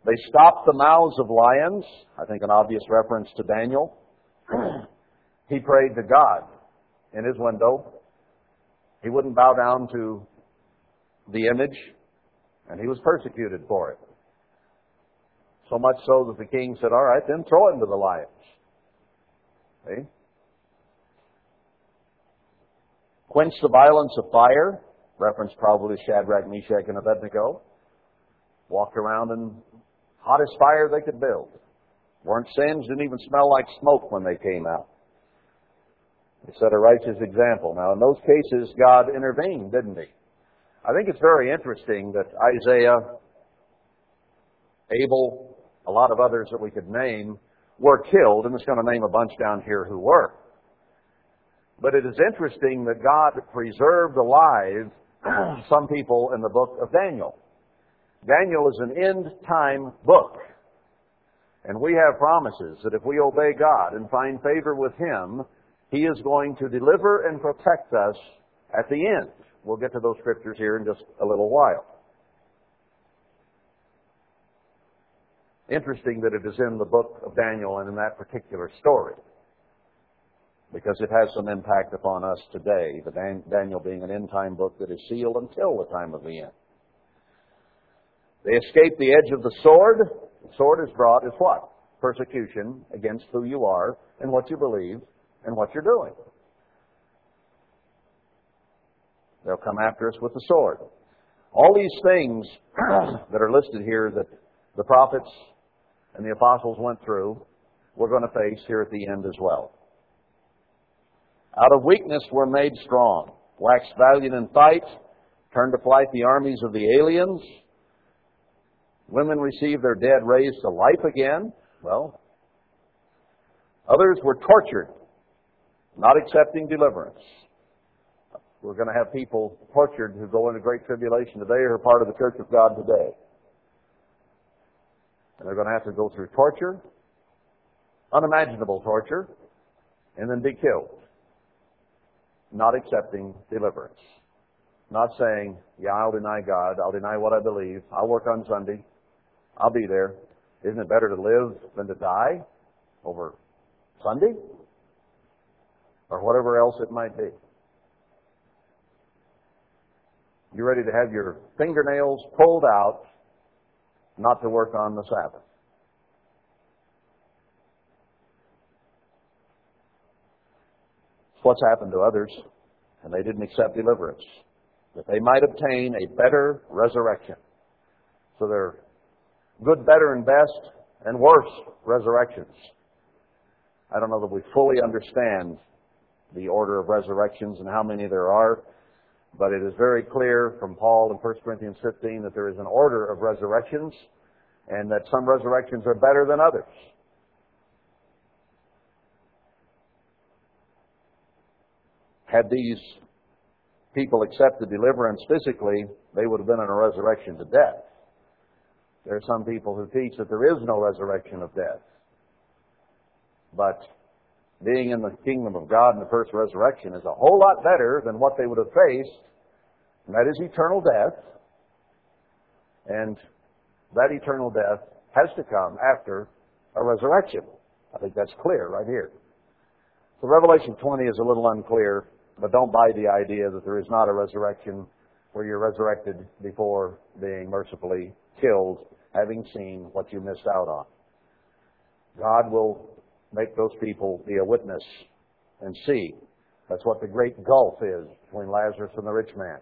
They stopped the mouths of lions, I think an obvious reference to Daniel. (clears throat) he prayed to God in his window. He wouldn't bow down to the image, and he was persecuted for it. So much so that the king said, All right, then throw him to the lions. See? Quench the violence of fire, reference probably to Shadrach, Meshach, and Abednego. Walked around in hottest fire they could build. Weren't singed, didn't even smell like smoke when they came out. They set a righteous example. Now, in those cases, God intervened, didn't He? I think it's very interesting that Isaiah, Abel, a lot of others that we could name were killed, and it's going to name a bunch down here who were. But it is interesting that God preserved alive (clears throat) some people in the book of Daniel. Daniel is an end time book. And we have promises that if we obey God and find favor with Him, He is going to deliver and protect us at the end. We'll get to those scriptures here in just a little while. Interesting that it is in the book of Daniel and in that particular story because it has some impact upon us today, the Dan- Daniel being an end time book that is sealed until the time of the end. They escape the edge of the sword. The sword is brought as what? Persecution against who you are and what you believe and what you're doing. They'll come after us with the sword. All these things (clears throat) that are listed here that the prophets and the apostles went through, we're going to face here at the end as well. Out of weakness we're made strong, waxed valiant in fight, turned to flight the armies of the aliens. Women received their dead raised to life again. Well, others were tortured, not accepting deliverance. We're going to have people tortured who go into great tribulation today or are part of the church of God today. And they're going to have to go through torture, unimaginable torture, and then be killed. Not accepting deliverance. Not saying, yeah, I'll deny God, I'll deny what I believe, I'll work on Sunday, I'll be there. Isn't it better to live than to die over Sunday? Or whatever else it might be. You're ready to have your fingernails pulled out not to work on the Sabbath. What's happened to others, and they didn't accept deliverance, that they might obtain a better resurrection. So they're good, better, and best, and worse resurrections. I don't know that we fully understand the order of resurrections and how many there are. But it is very clear from Paul in 1 Corinthians 15 that there is an order of resurrections and that some resurrections are better than others. Had these people accepted deliverance physically, they would have been in a resurrection to death. There are some people who teach that there is no resurrection of death. But being in the kingdom of God in the first resurrection is a whole lot better than what they would have faced, and that is eternal death. And that eternal death has to come after a resurrection. I think that's clear right here. So Revelation 20 is a little unclear, but don't buy the idea that there is not a resurrection where you're resurrected before being mercifully killed, having seen what you missed out on. God will make those people be a witness and see. That's what the great gulf is between Lazarus and the rich man.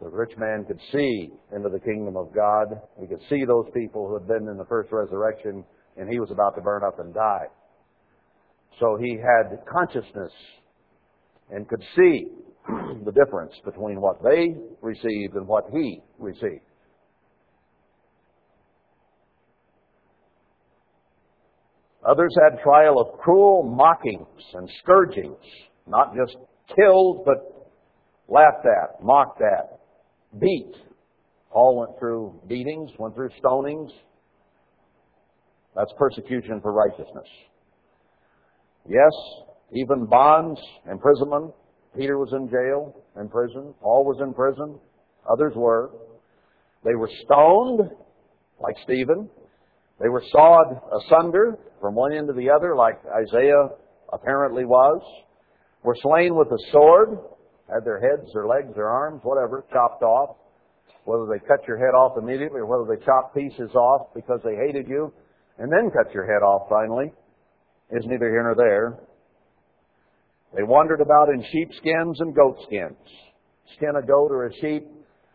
The rich man could see into the kingdom of God. He could see those people who had been in the first resurrection, and he was about to burn up and die. So he had consciousness and could see (clears throat) the difference between what they received and what he received. Others had trial of cruel mockings and scourgings, not just killed, but laughed at, mocked at, beat. Paul went through beatings, went through stonings. That's persecution for righteousness. Yes, even bonds, imprisonment. Peter was in jail, in prison. Paul was in prison. Others were. They were stoned, like Stephen. They were sawed asunder from one end to the other, like Isaiah apparently was. Were slain with a sword, had their heads, their legs, their arms, whatever, chopped off. Whether they cut your head off immediately or whether they chopped pieces off because they hated you and then cut your head off finally is neither here nor there. They wandered about in sheepskins and goatskins. Skin a goat or a sheep,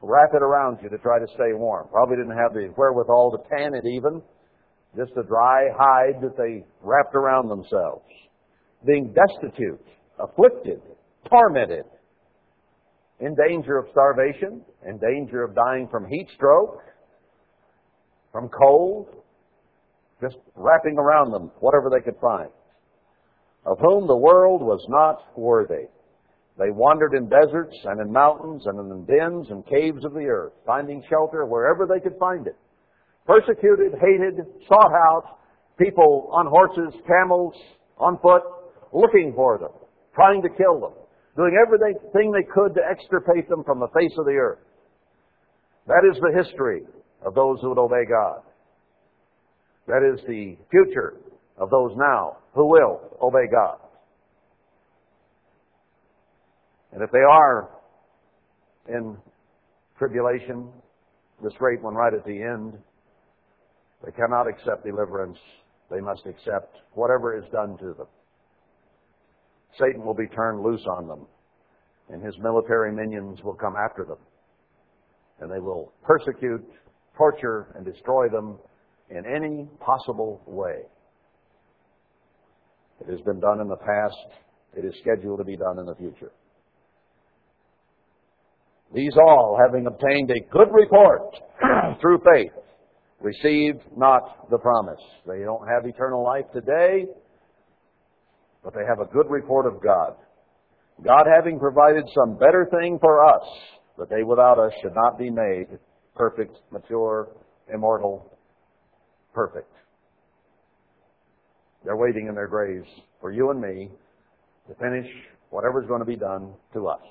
wrap it around you to try to stay warm. Probably didn't have the wherewithal to tan it even. Just a dry hide that they wrapped around themselves. Being destitute, afflicted, tormented, in danger of starvation, in danger of dying from heat stroke, from cold, just wrapping around them whatever they could find, of whom the world was not worthy. They wandered in deserts and in mountains and in dens and caves of the earth, finding shelter wherever they could find it. Persecuted, hated, sought out, people on horses, camels, on foot, looking for them, trying to kill them, doing everything they could to extirpate them from the face of the earth. That is the history of those who would obey God. That is the future of those now who will obey God. And if they are in tribulation, this great one right at the end, they cannot accept deliverance. They must accept whatever is done to them. Satan will be turned loose on them, and his military minions will come after them. And they will persecute, torture, and destroy them in any possible way. It has been done in the past. It is scheduled to be done in the future. These all, having obtained a good report (clears throat) through faith, received not the promise. They don't have eternal life today, but they have a good report of God. God having provided some better thing for us, that they without us should not be made perfect, mature, immortal, perfect. They're waiting in their graves for you and me to finish whatever's going to be done to us.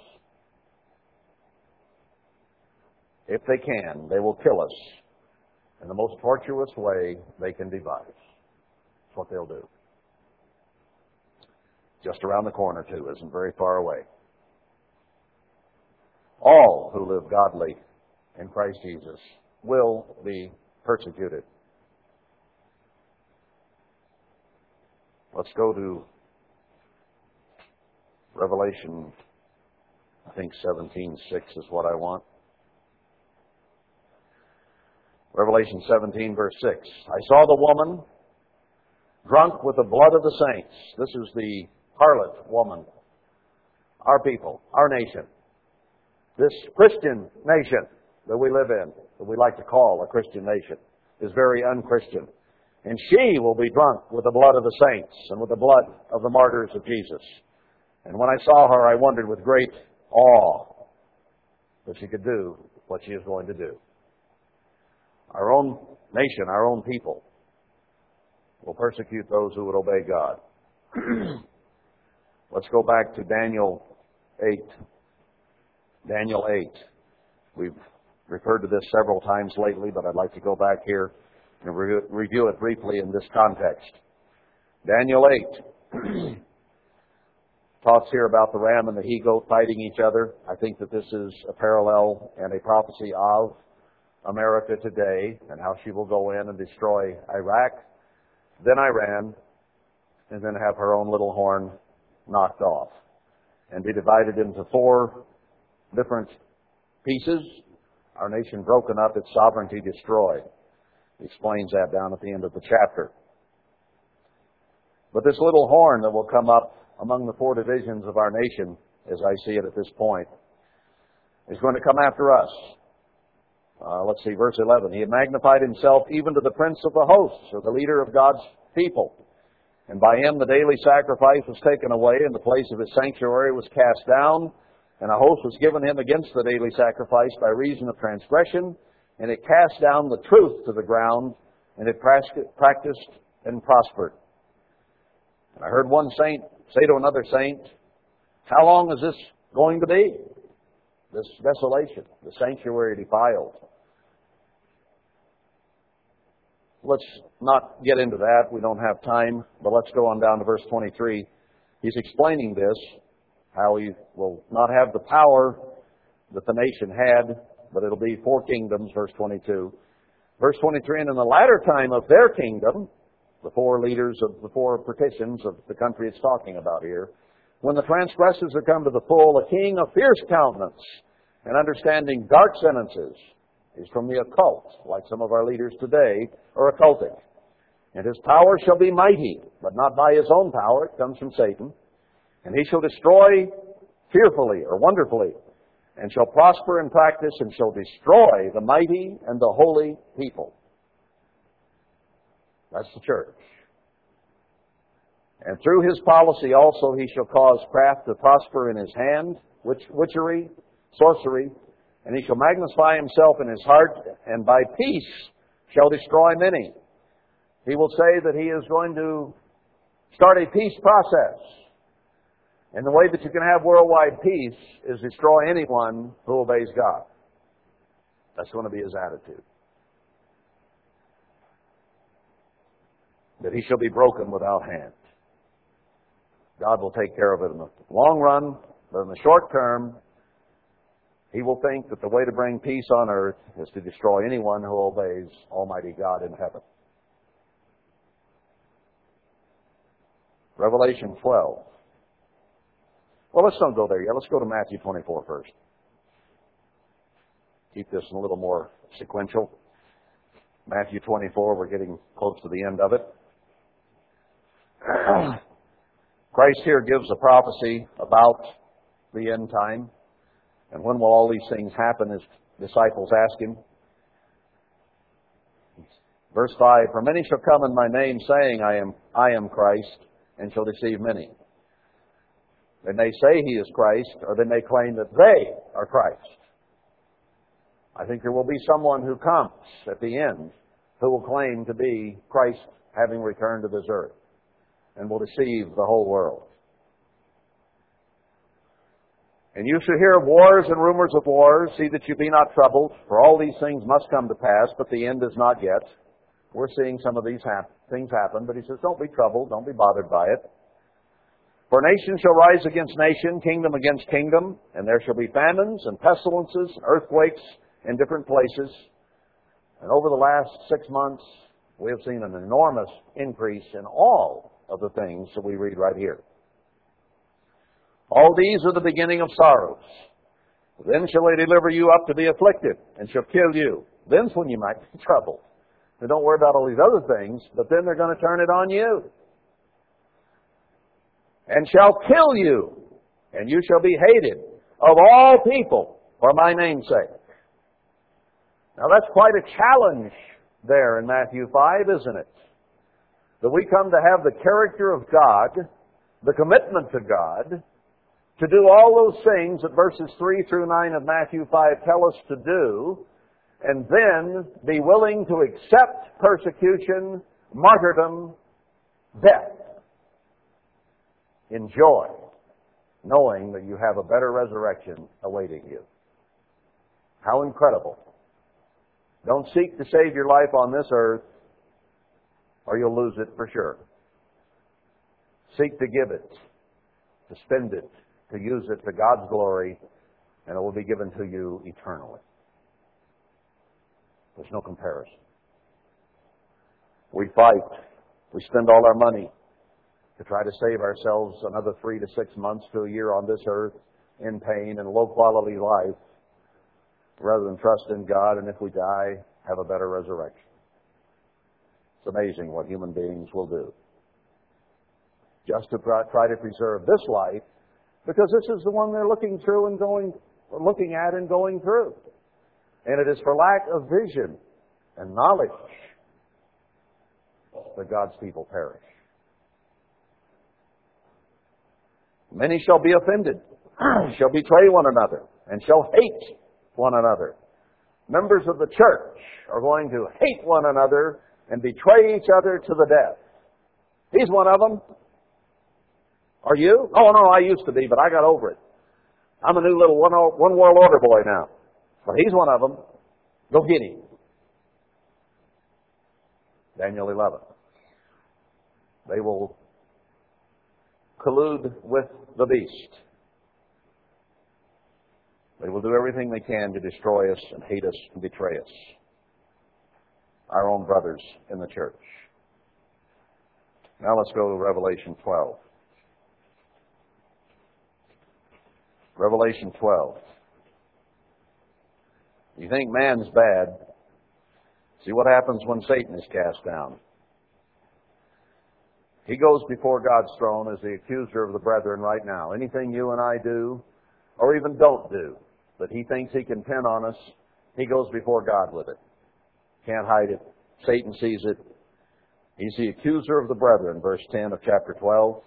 If they can, they will kill us in the most tortuous way they can devise. That's what they'll do. Just around the corner, too, isn't very far away. All who live godly in Christ Jesus will be persecuted. Let's go to Revelation, I think 17:6 is what I want. Revelation 17, verse 6. I saw the woman drunk with the blood of the saints. This is the harlot woman, our people, our nation. This Christian nation that we live in, that we like to call a Christian nation, is very unchristian. And she will be drunk with the blood of the saints and with the blood of the martyrs of Jesus. And when I saw her, I wondered with great awe that she could do what she is going to do. Our own nation, our own people, will persecute those who would obey God. (clears throat) Let's go back to Daniel 8. Daniel 8. We've referred to this several times lately, but I'd like to go back here and re- review it briefly in this context. Daniel 8 (clears throat) talks here about the ram and the he goat fighting each other. I think that this is a parallel and a prophecy of America today and how she will go in and destroy Iraq, then Iran, and then have her own little horn knocked off and be divided into four different pieces. Our nation broken up, its sovereignty destroyed. He explains that down at the end of the chapter. But this little horn that will come up among the four divisions of our nation, as I see it at this point, is going to come after us. Uh, let's see, verse 11. He had magnified himself even to the prince of the hosts, or the leader of God's people. And by him the daily sacrifice was taken away, and the place of his sanctuary was cast down, and a host was given him against the daily sacrifice by reason of transgression, and it cast down the truth to the ground, and it practiced and prospered. And I heard one saint say to another saint, How long is this going to be? This desolation, the sanctuary defiled. Let's not get into that. We don't have time, but let's go on down to verse 23. He's explaining this, how he will not have the power that the nation had, but it'll be four kingdoms, verse 22. Verse 23, and in the latter time of their kingdom, the four leaders of the four partitions of the country it's talking about here, when the transgressors have come to the full, a king of fierce countenance and understanding dark sentences is from the occult, like some of our leaders today are occultic. And his power shall be mighty, but not by his own power, it comes from Satan. And he shall destroy fearfully or wonderfully and shall prosper in practice and shall destroy the mighty and the holy people. That's the church. And through his policy also he shall cause craft to prosper in his hand, witch, witchery, sorcery, and he shall magnify himself in his heart, and by peace shall destroy many. He will say that he is going to start a peace process. And the way that you can have worldwide peace is destroy anyone who obeys God. That's going to be his attitude. That he shall be broken without hand. God will take care of it in the long run, but in the short term, he will think that the way to bring peace on earth is to destroy anyone who obeys Almighty God in heaven. Revelation 12. Well, let's don't go there yet. Let's go to Matthew 24 first. Keep this a little more sequential. Matthew 24, we're getting close to the end of it. (clears throat) Christ here gives a prophecy about the end time. And when will all these things happen? His disciples ask him. Verse 5 For many shall come in my name, saying, I am, I am Christ, and shall deceive many. They may say he is Christ, or they may claim that they are Christ. I think there will be someone who comes at the end who will claim to be Christ having returned to this earth and will deceive the whole world. And you shall hear of wars and rumors of wars. See that you be not troubled, for all these things must come to pass, but the end is not yet. We're seeing some of these hap- things happen, but he says, don't be troubled, don't be bothered by it. For nation shall rise against nation, kingdom against kingdom, and there shall be famines and pestilences, earthquakes in different places. And over the last six months, we have seen an enormous increase in all of the things that we read right here. All these are the beginning of sorrows. Then shall they deliver you up to be afflicted, and shall kill you. Then's when you might be (laughs) troubled. Now don't worry about all these other things, but then they're going to turn it on you and shall kill you, and you shall be hated of all people for my name's sake. Now that's quite a challenge there in Matthew 5, isn't it? That we come to have the character of God, the commitment to God, to do all those things that verses 3 through 9 of Matthew 5 tell us to do, and then be willing to accept persecution, martyrdom, death Enjoy knowing that you have a better resurrection awaiting you. How incredible. Don't seek to save your life on this earth or you'll lose it for sure. Seek to give it, to spend it, to use it to God's glory, and it will be given to you eternally. There's no comparison. We fight. We spend all our money to try to save ourselves another three to six months to a year on this earth in pain and low quality life rather than trust in God and if we die, have a better resurrection. It's amazing what human beings will do. Just to try to preserve this life because this is the one they're looking through and going, looking at and going through. And it is for lack of vision and knowledge that God's people perish. Many shall be offended, (clears throat) shall betray one another, and shall hate one another. Members of the church are going to hate one another and betray each other to the death. He's one of them. Are you? Oh no, I used to be, but I got over it. I'm a new little one, one world order boy now. But he's one of them. Go get him. Daniel 11. They will collude with the beast. They will do everything they can to destroy us and hate us and betray us. Our own brothers in the church. Now let's go to Revelation 12. Revelation 12. You think man's bad. See what happens when Satan is cast down. He goes before God's throne as the accuser of the brethren right now. Anything you and I do, or even don't do, that he thinks he can pin on us, he goes before God with it. Can't hide it. Satan sees it. He's the accuser of the brethren, verse 10 of chapter 12.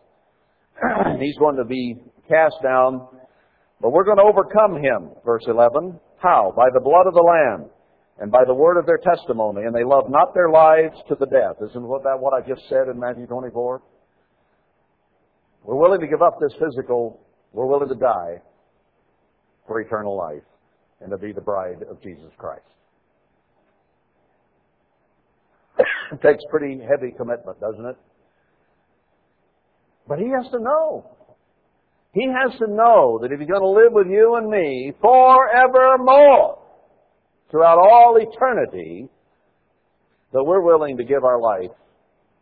(clears throat) He's going to be cast down, but we're going to overcome him, verse 11. How? By the blood of the Lamb and by the word of their testimony, and they love not their lives to the death. Isn't that what I just said in Matthew 24? We're willing to give up this physical, we're willing to die for eternal life and to be the bride of Jesus Christ. (coughs) it takes pretty heavy commitment, doesn't it? But he has to know. He has to know that if he's going to live with you and me forevermore, throughout all eternity, that we're willing to give our life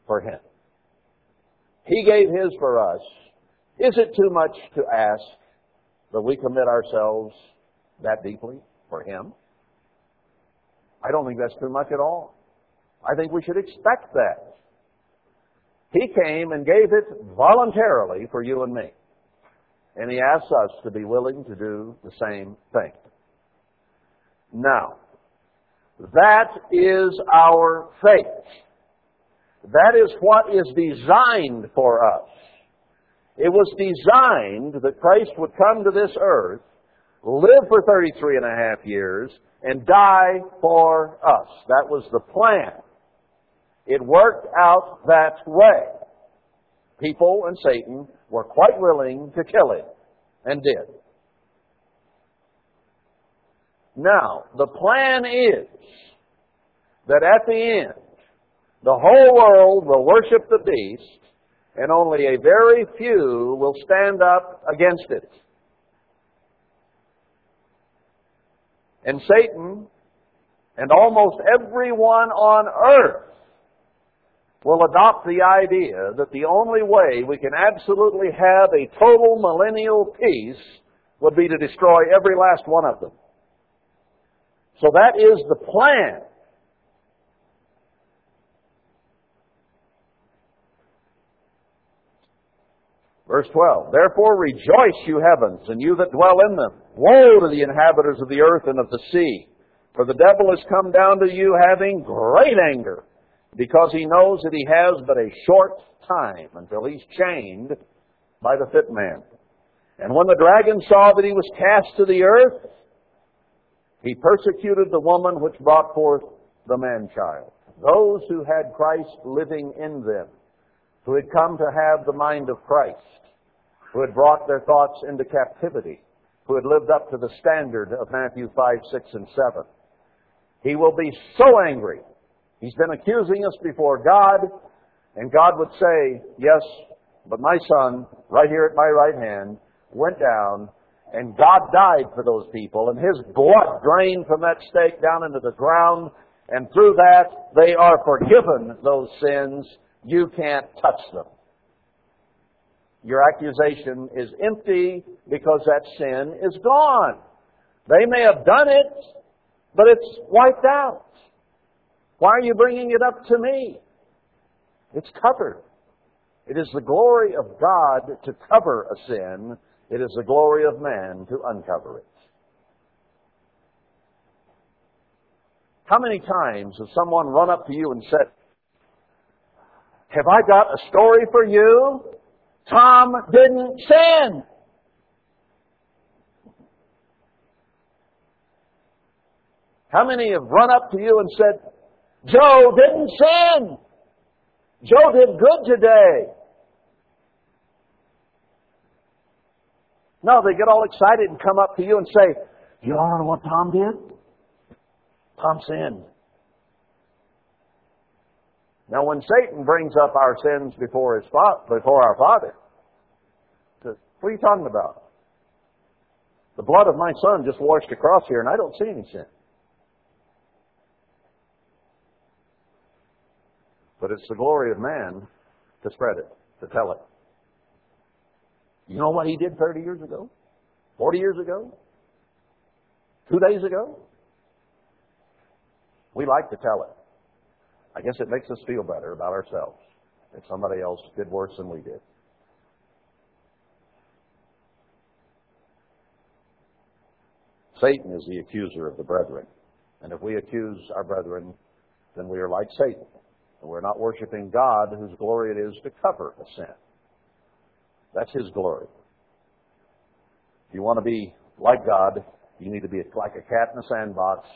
for him. He gave his for us. Is it too much to ask that we commit ourselves that deeply for him? I don't think that's too much at all. I think we should expect that. He came and gave it voluntarily for you and me. And He asks us to be willing to do the same thing. Now, that is our faith. That is what is designed for us. It was designed that Christ would come to this earth, live for 33 and a half years, and die for us. That was the plan. It worked out that way. People and Satan were quite willing to kill him, and did. Now, the plan is that at the end, the whole world will worship the beast, and only a very few will stand up against it. And Satan and almost everyone on earth will adopt the idea that the only way we can absolutely have a total millennial peace would be to destroy every last one of them. So that is the plan. Verse 12, Therefore rejoice, you heavens, and you that dwell in them. Woe to the inhabitants of the earth and of the sea, for the devil has come down to you having great anger because he knows that he has but a short time until he's chained by the fit man. And when the dragon saw that he was cast to the earth, he persecuted the woman which brought forth the man child. Those who had Christ living in them, who had come to have the mind of Christ, who had brought their thoughts into captivity, who had lived up to the standard of Matthew 5, 6, and 7. He will be so angry He's been accusing us before God, and God would say, Yes, but my son, right here at my right hand, went down, and God died for those people, and his blood drained from that stake down into the ground, and through that they are forgiven those sins. You can't touch them. Your accusation is empty because that sin is gone. They may have done it, but it's wiped out. Why are you bringing it up to me? It's covered. It is the glory of God to cover a sin. It is the glory of man to uncover it. How many times has someone run up to you and said, Have I got a story for you? Tom didn't sin. How many have run up to you and said, Joe didn't sin. Joe did good today. No, they get all excited and come up to you and say, You don't know what Tom did? Tom sinned. Now, when Satan brings up our sins before his before our Father, says, "What are you talking about? The blood of my son just washed across here, and I don't see any sin." But it's the glory of man to spread it, to tell it. You know what he did 30 years ago? 40 years ago? Two days ago? We like to tell it. I guess it makes us feel better about ourselves if somebody else did worse than we did. Satan is the accuser of the brethren. And if we accuse our brethren, then we are like Satan. We're not worshiping God, whose glory it is to cover a sin. That's His glory. If you want to be like God, you need to be like a cat in a sandbox,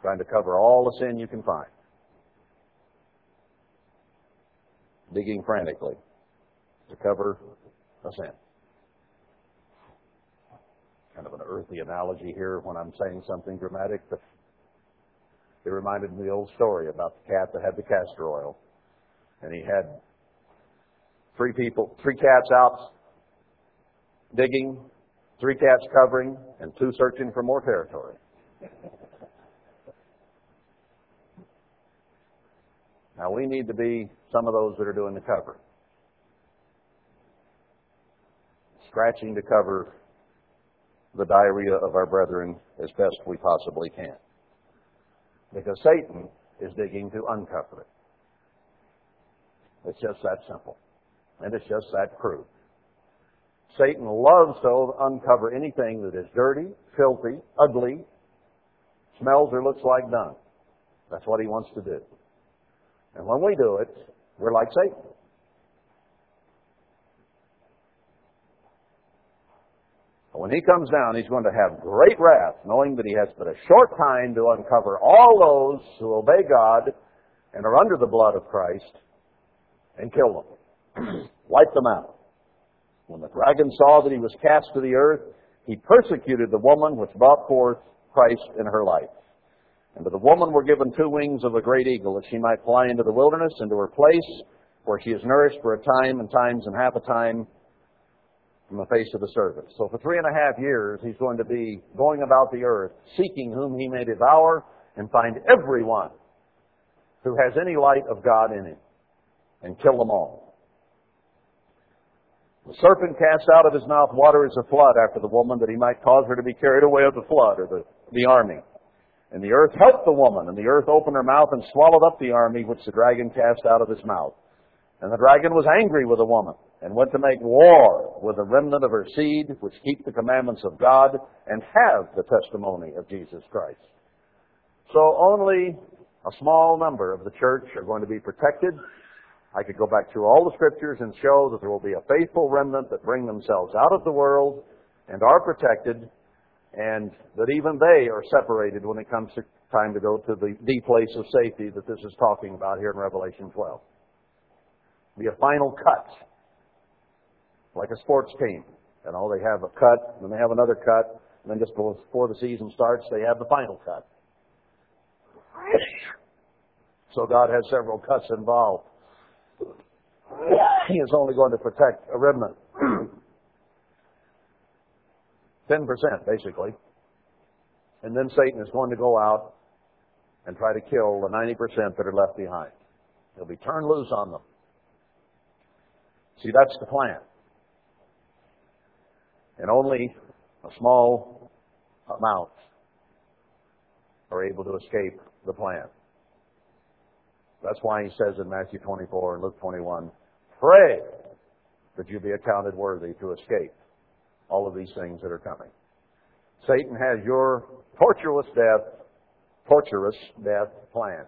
trying to cover all the sin you can find. Digging frantically to cover a sin. Kind of an earthy analogy here when I'm saying something dramatic, but it reminded me of the old story about the cat that had the castor oil. And he had three people, three cats out digging, three cats covering, and two searching for more territory. Now we need to be some of those that are doing the cover. Scratching to cover the diarrhea of our brethren as best we possibly can. Because Satan is digging to uncover it. It's just that simple. And it's just that crude. Satan loves to uncover anything that is dirty, filthy, ugly, smells or looks like dung. That's what he wants to do. And when we do it, we're like Satan. When he comes down, he's going to have great wrath, knowing that he has but a short time to uncover all those who obey God and are under the blood of Christ and kill them, (clears throat) wipe them out. When the dragon saw that he was cast to the earth, he persecuted the woman which brought forth Christ in her life. And to the woman were given two wings of a great eagle, that she might fly into the wilderness, into her place, where she is nourished for a time and times and half a time from the face of the serpent. So for three and a half years, he's going to be going about the earth, seeking whom he may devour and find everyone who has any light of God in him and kill them all. The serpent cast out of his mouth water as a flood after the woman that he might cause her to be carried away of the flood or the, the army. And the earth helped the woman, and the earth opened her mouth and swallowed up the army which the dragon cast out of his mouth. And the dragon was angry with the woman, and went to make war with the remnant of her seed, which keep the commandments of God, and have the testimony of Jesus Christ. So only a small number of the church are going to be protected. I could go back through all the scriptures and show that there will be a faithful remnant that bring themselves out of the world and are protected and that even they are separated when it comes to time to go to the, the place of safety that this is talking about here in Revelation 12. Be a final cut, like a sports team. You know, they have a cut, and then they have another cut, and then just before the season starts, they have the final cut. So God has several cuts involved. He is only going to protect a remnant. (clears throat) 10%, basically. And then Satan is going to go out and try to kill the 90% that are left behind. He'll be turned loose on them. See, that's the plan. And only a small amount are able to escape the plan. That's why he says in Matthew 24 and Luke 21, pray that you be accounted worthy to escape all of these things that are coming. Satan has your torturous death, torturous death plan.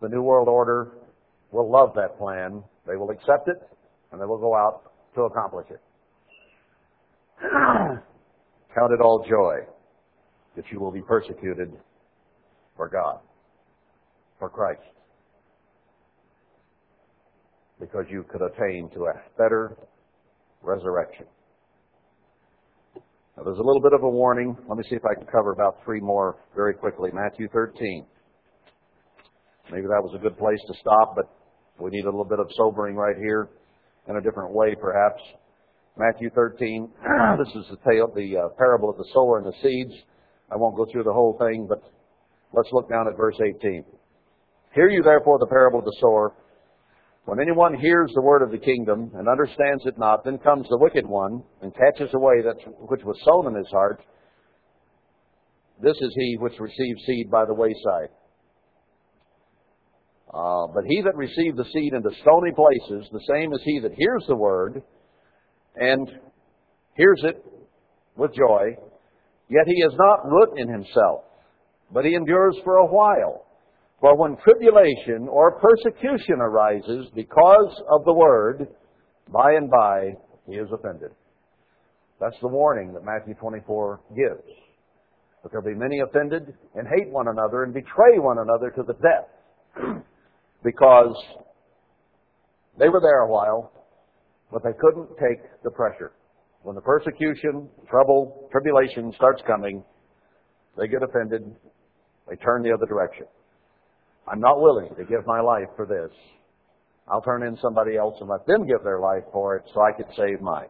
The New World Order will love that plan. They will accept it, and they will go out to accomplish it. (clears throat) Count it all joy that you will be persecuted for God. for Christ. Because you could attain to a better resurrection. Now, there's a little bit of a warning. Let me see if I can cover about three more very quickly. Matthew 13. Maybe that was a good place to stop, but we need a little bit of sobering right here in a different way, perhaps. Matthew 13. (clears throat) this is the tale, the uh, parable of the sower and the seeds. I won't go through the whole thing, but let's look down at verse 18. Hear you therefore the parable of the sower. When anyone hears the word of the kingdom and understands it not, then comes the wicked one and catches away that which was sown in his heart. This is he which receives seed by the wayside. Uh, but he that received the seed into stony places, the same as he that hears the word and hears it with joy, yet he is not root in himself, but he endures for a while. For when tribulation or persecution arises because of the word, by and by he is offended. That's the warning that Matthew 24 gives. But there'll be many offended and hate one another and betray one another to the death (clears throat) because they were there a while, but they couldn't take the pressure. When the persecution, trouble, tribulation starts coming, they get offended, they turn the other direction. I'm not willing to give my life for this. I'll turn in somebody else and let them give their life for it so I could save mine.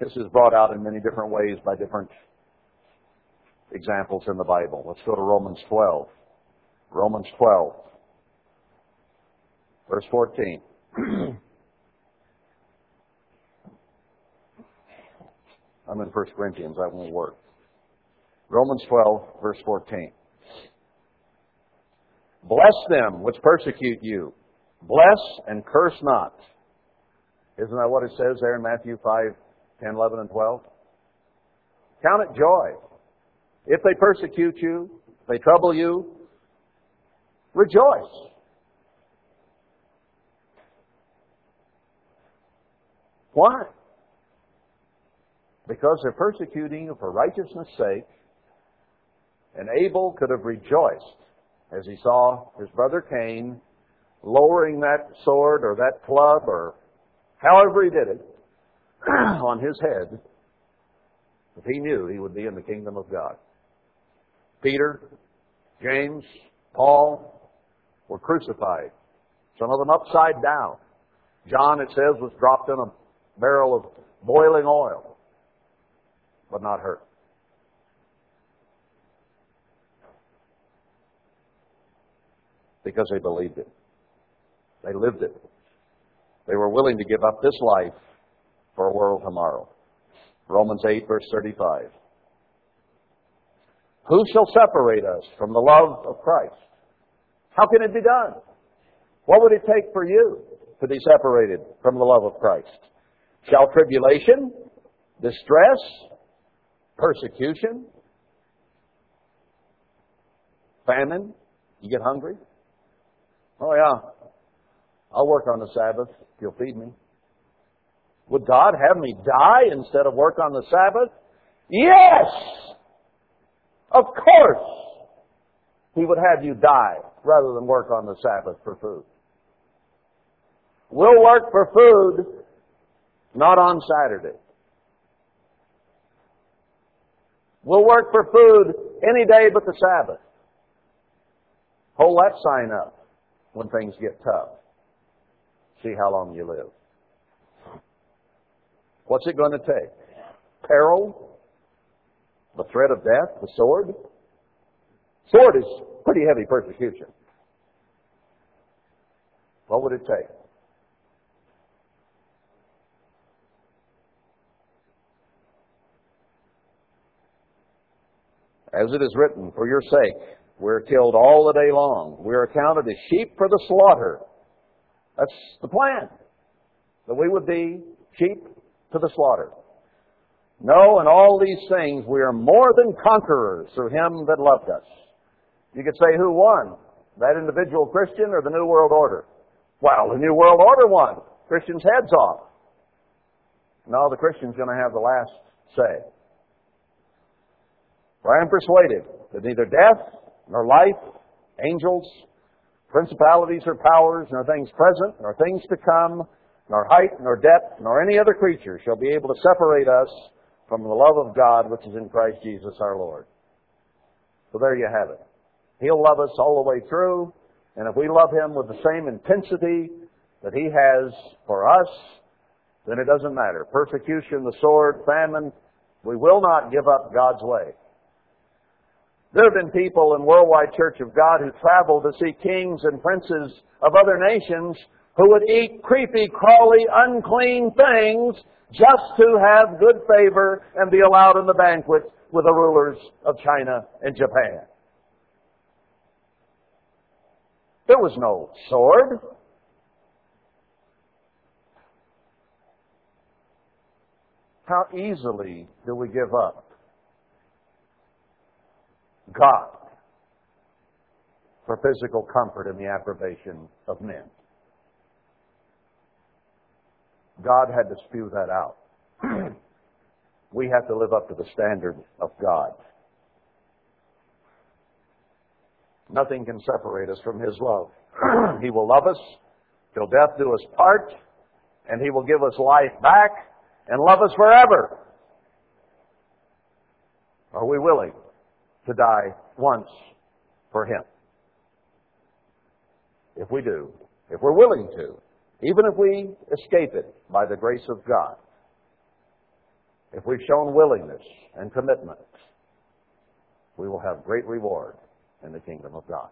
This is brought out in many different ways by different examples in the Bible. Let's go to Romans 12. Romans 12, verse 14. (clears throat) I'm in 1 Corinthians, that won't work. Romans 12, verse 14. Bless them which persecute you. Bless and curse not. Isn't that what it says there in Matthew 5, 10, 11, and 12? Count it joy. If they persecute you, if they trouble you, rejoice. Why? Because they're persecuting you for righteousness' sake, and Abel could have rejoiced as he saw his brother Cain lowering that sword or that club or however he did it (clears throat) on his head, if he knew he would be in the kingdom of God. Peter, James, Paul were crucified. Some of them upside down. John, it says, was dropped in a barrel of boiling oil, but not hurt. because they believed it. They lived it. They were willing to give up this life for a world tomorrow. Romans 8, verse 35. Who shall separate us from the love of Christ? How can it be done? What would it take for you to be separated from the love of Christ? Shall tribulation, distress, persecution, famine, you get hungry, Oh, yeah. I'll work on the Sabbath if you'll feed me. Would God have me die instead of work on the Sabbath? Yes! Of course! He would have you die rather than work on the Sabbath for food. We'll work for food, not on Saturday. We'll work for food any day but the Sabbath. Hold that sign up when things get tough. See how long you live. What's it going to take? Peril? The threat of death? The sword? Sword is pretty heavy persecution. What would it take? As it is written, for your sake, we're killed all the day long. We're accounted as sheep for the slaughter. That's the plan. That we would be sheep to the slaughter. No, in all these things we are more than conquerors through him that loved us. You could say who won? That individual Christian or the New World Order? Well, the New World Order won. Christians' heads off. No, the Christian's going to have the last say. For I am persuaded that neither death, nor life, angels, principalities or powers, nor things present, nor things to come, nor height, nor depth, nor any other creature shall be able to separate us from the love of God which is in Christ Jesus our Lord. So there you have it. He'll love us all the way through, and if we love Him with the same intensity that He has for us, then it doesn't matter. Persecution, the sword, famine, we will not give up God's way. There have been people in Worldwide Church of God who travel to see kings and princes of other nations who would eat creepy, crawly, unclean things just to have good favor and be allowed in the banquet with the rulers of China and Japan. There was no sword. How easily do we give up God for physical comfort and the approbation of men? God had to spew that out. (clears throat) we have to live up to the standard of God. Nothing can separate us from His love. (clears throat) he will love us till death do us part, and He will give us life back and love us forever. Are we willing to die once for Him? If we do, if we're willing to, even if we escape it by the grace of God, if we've shown willingness and commitment, we will have great reward in the kingdom of God.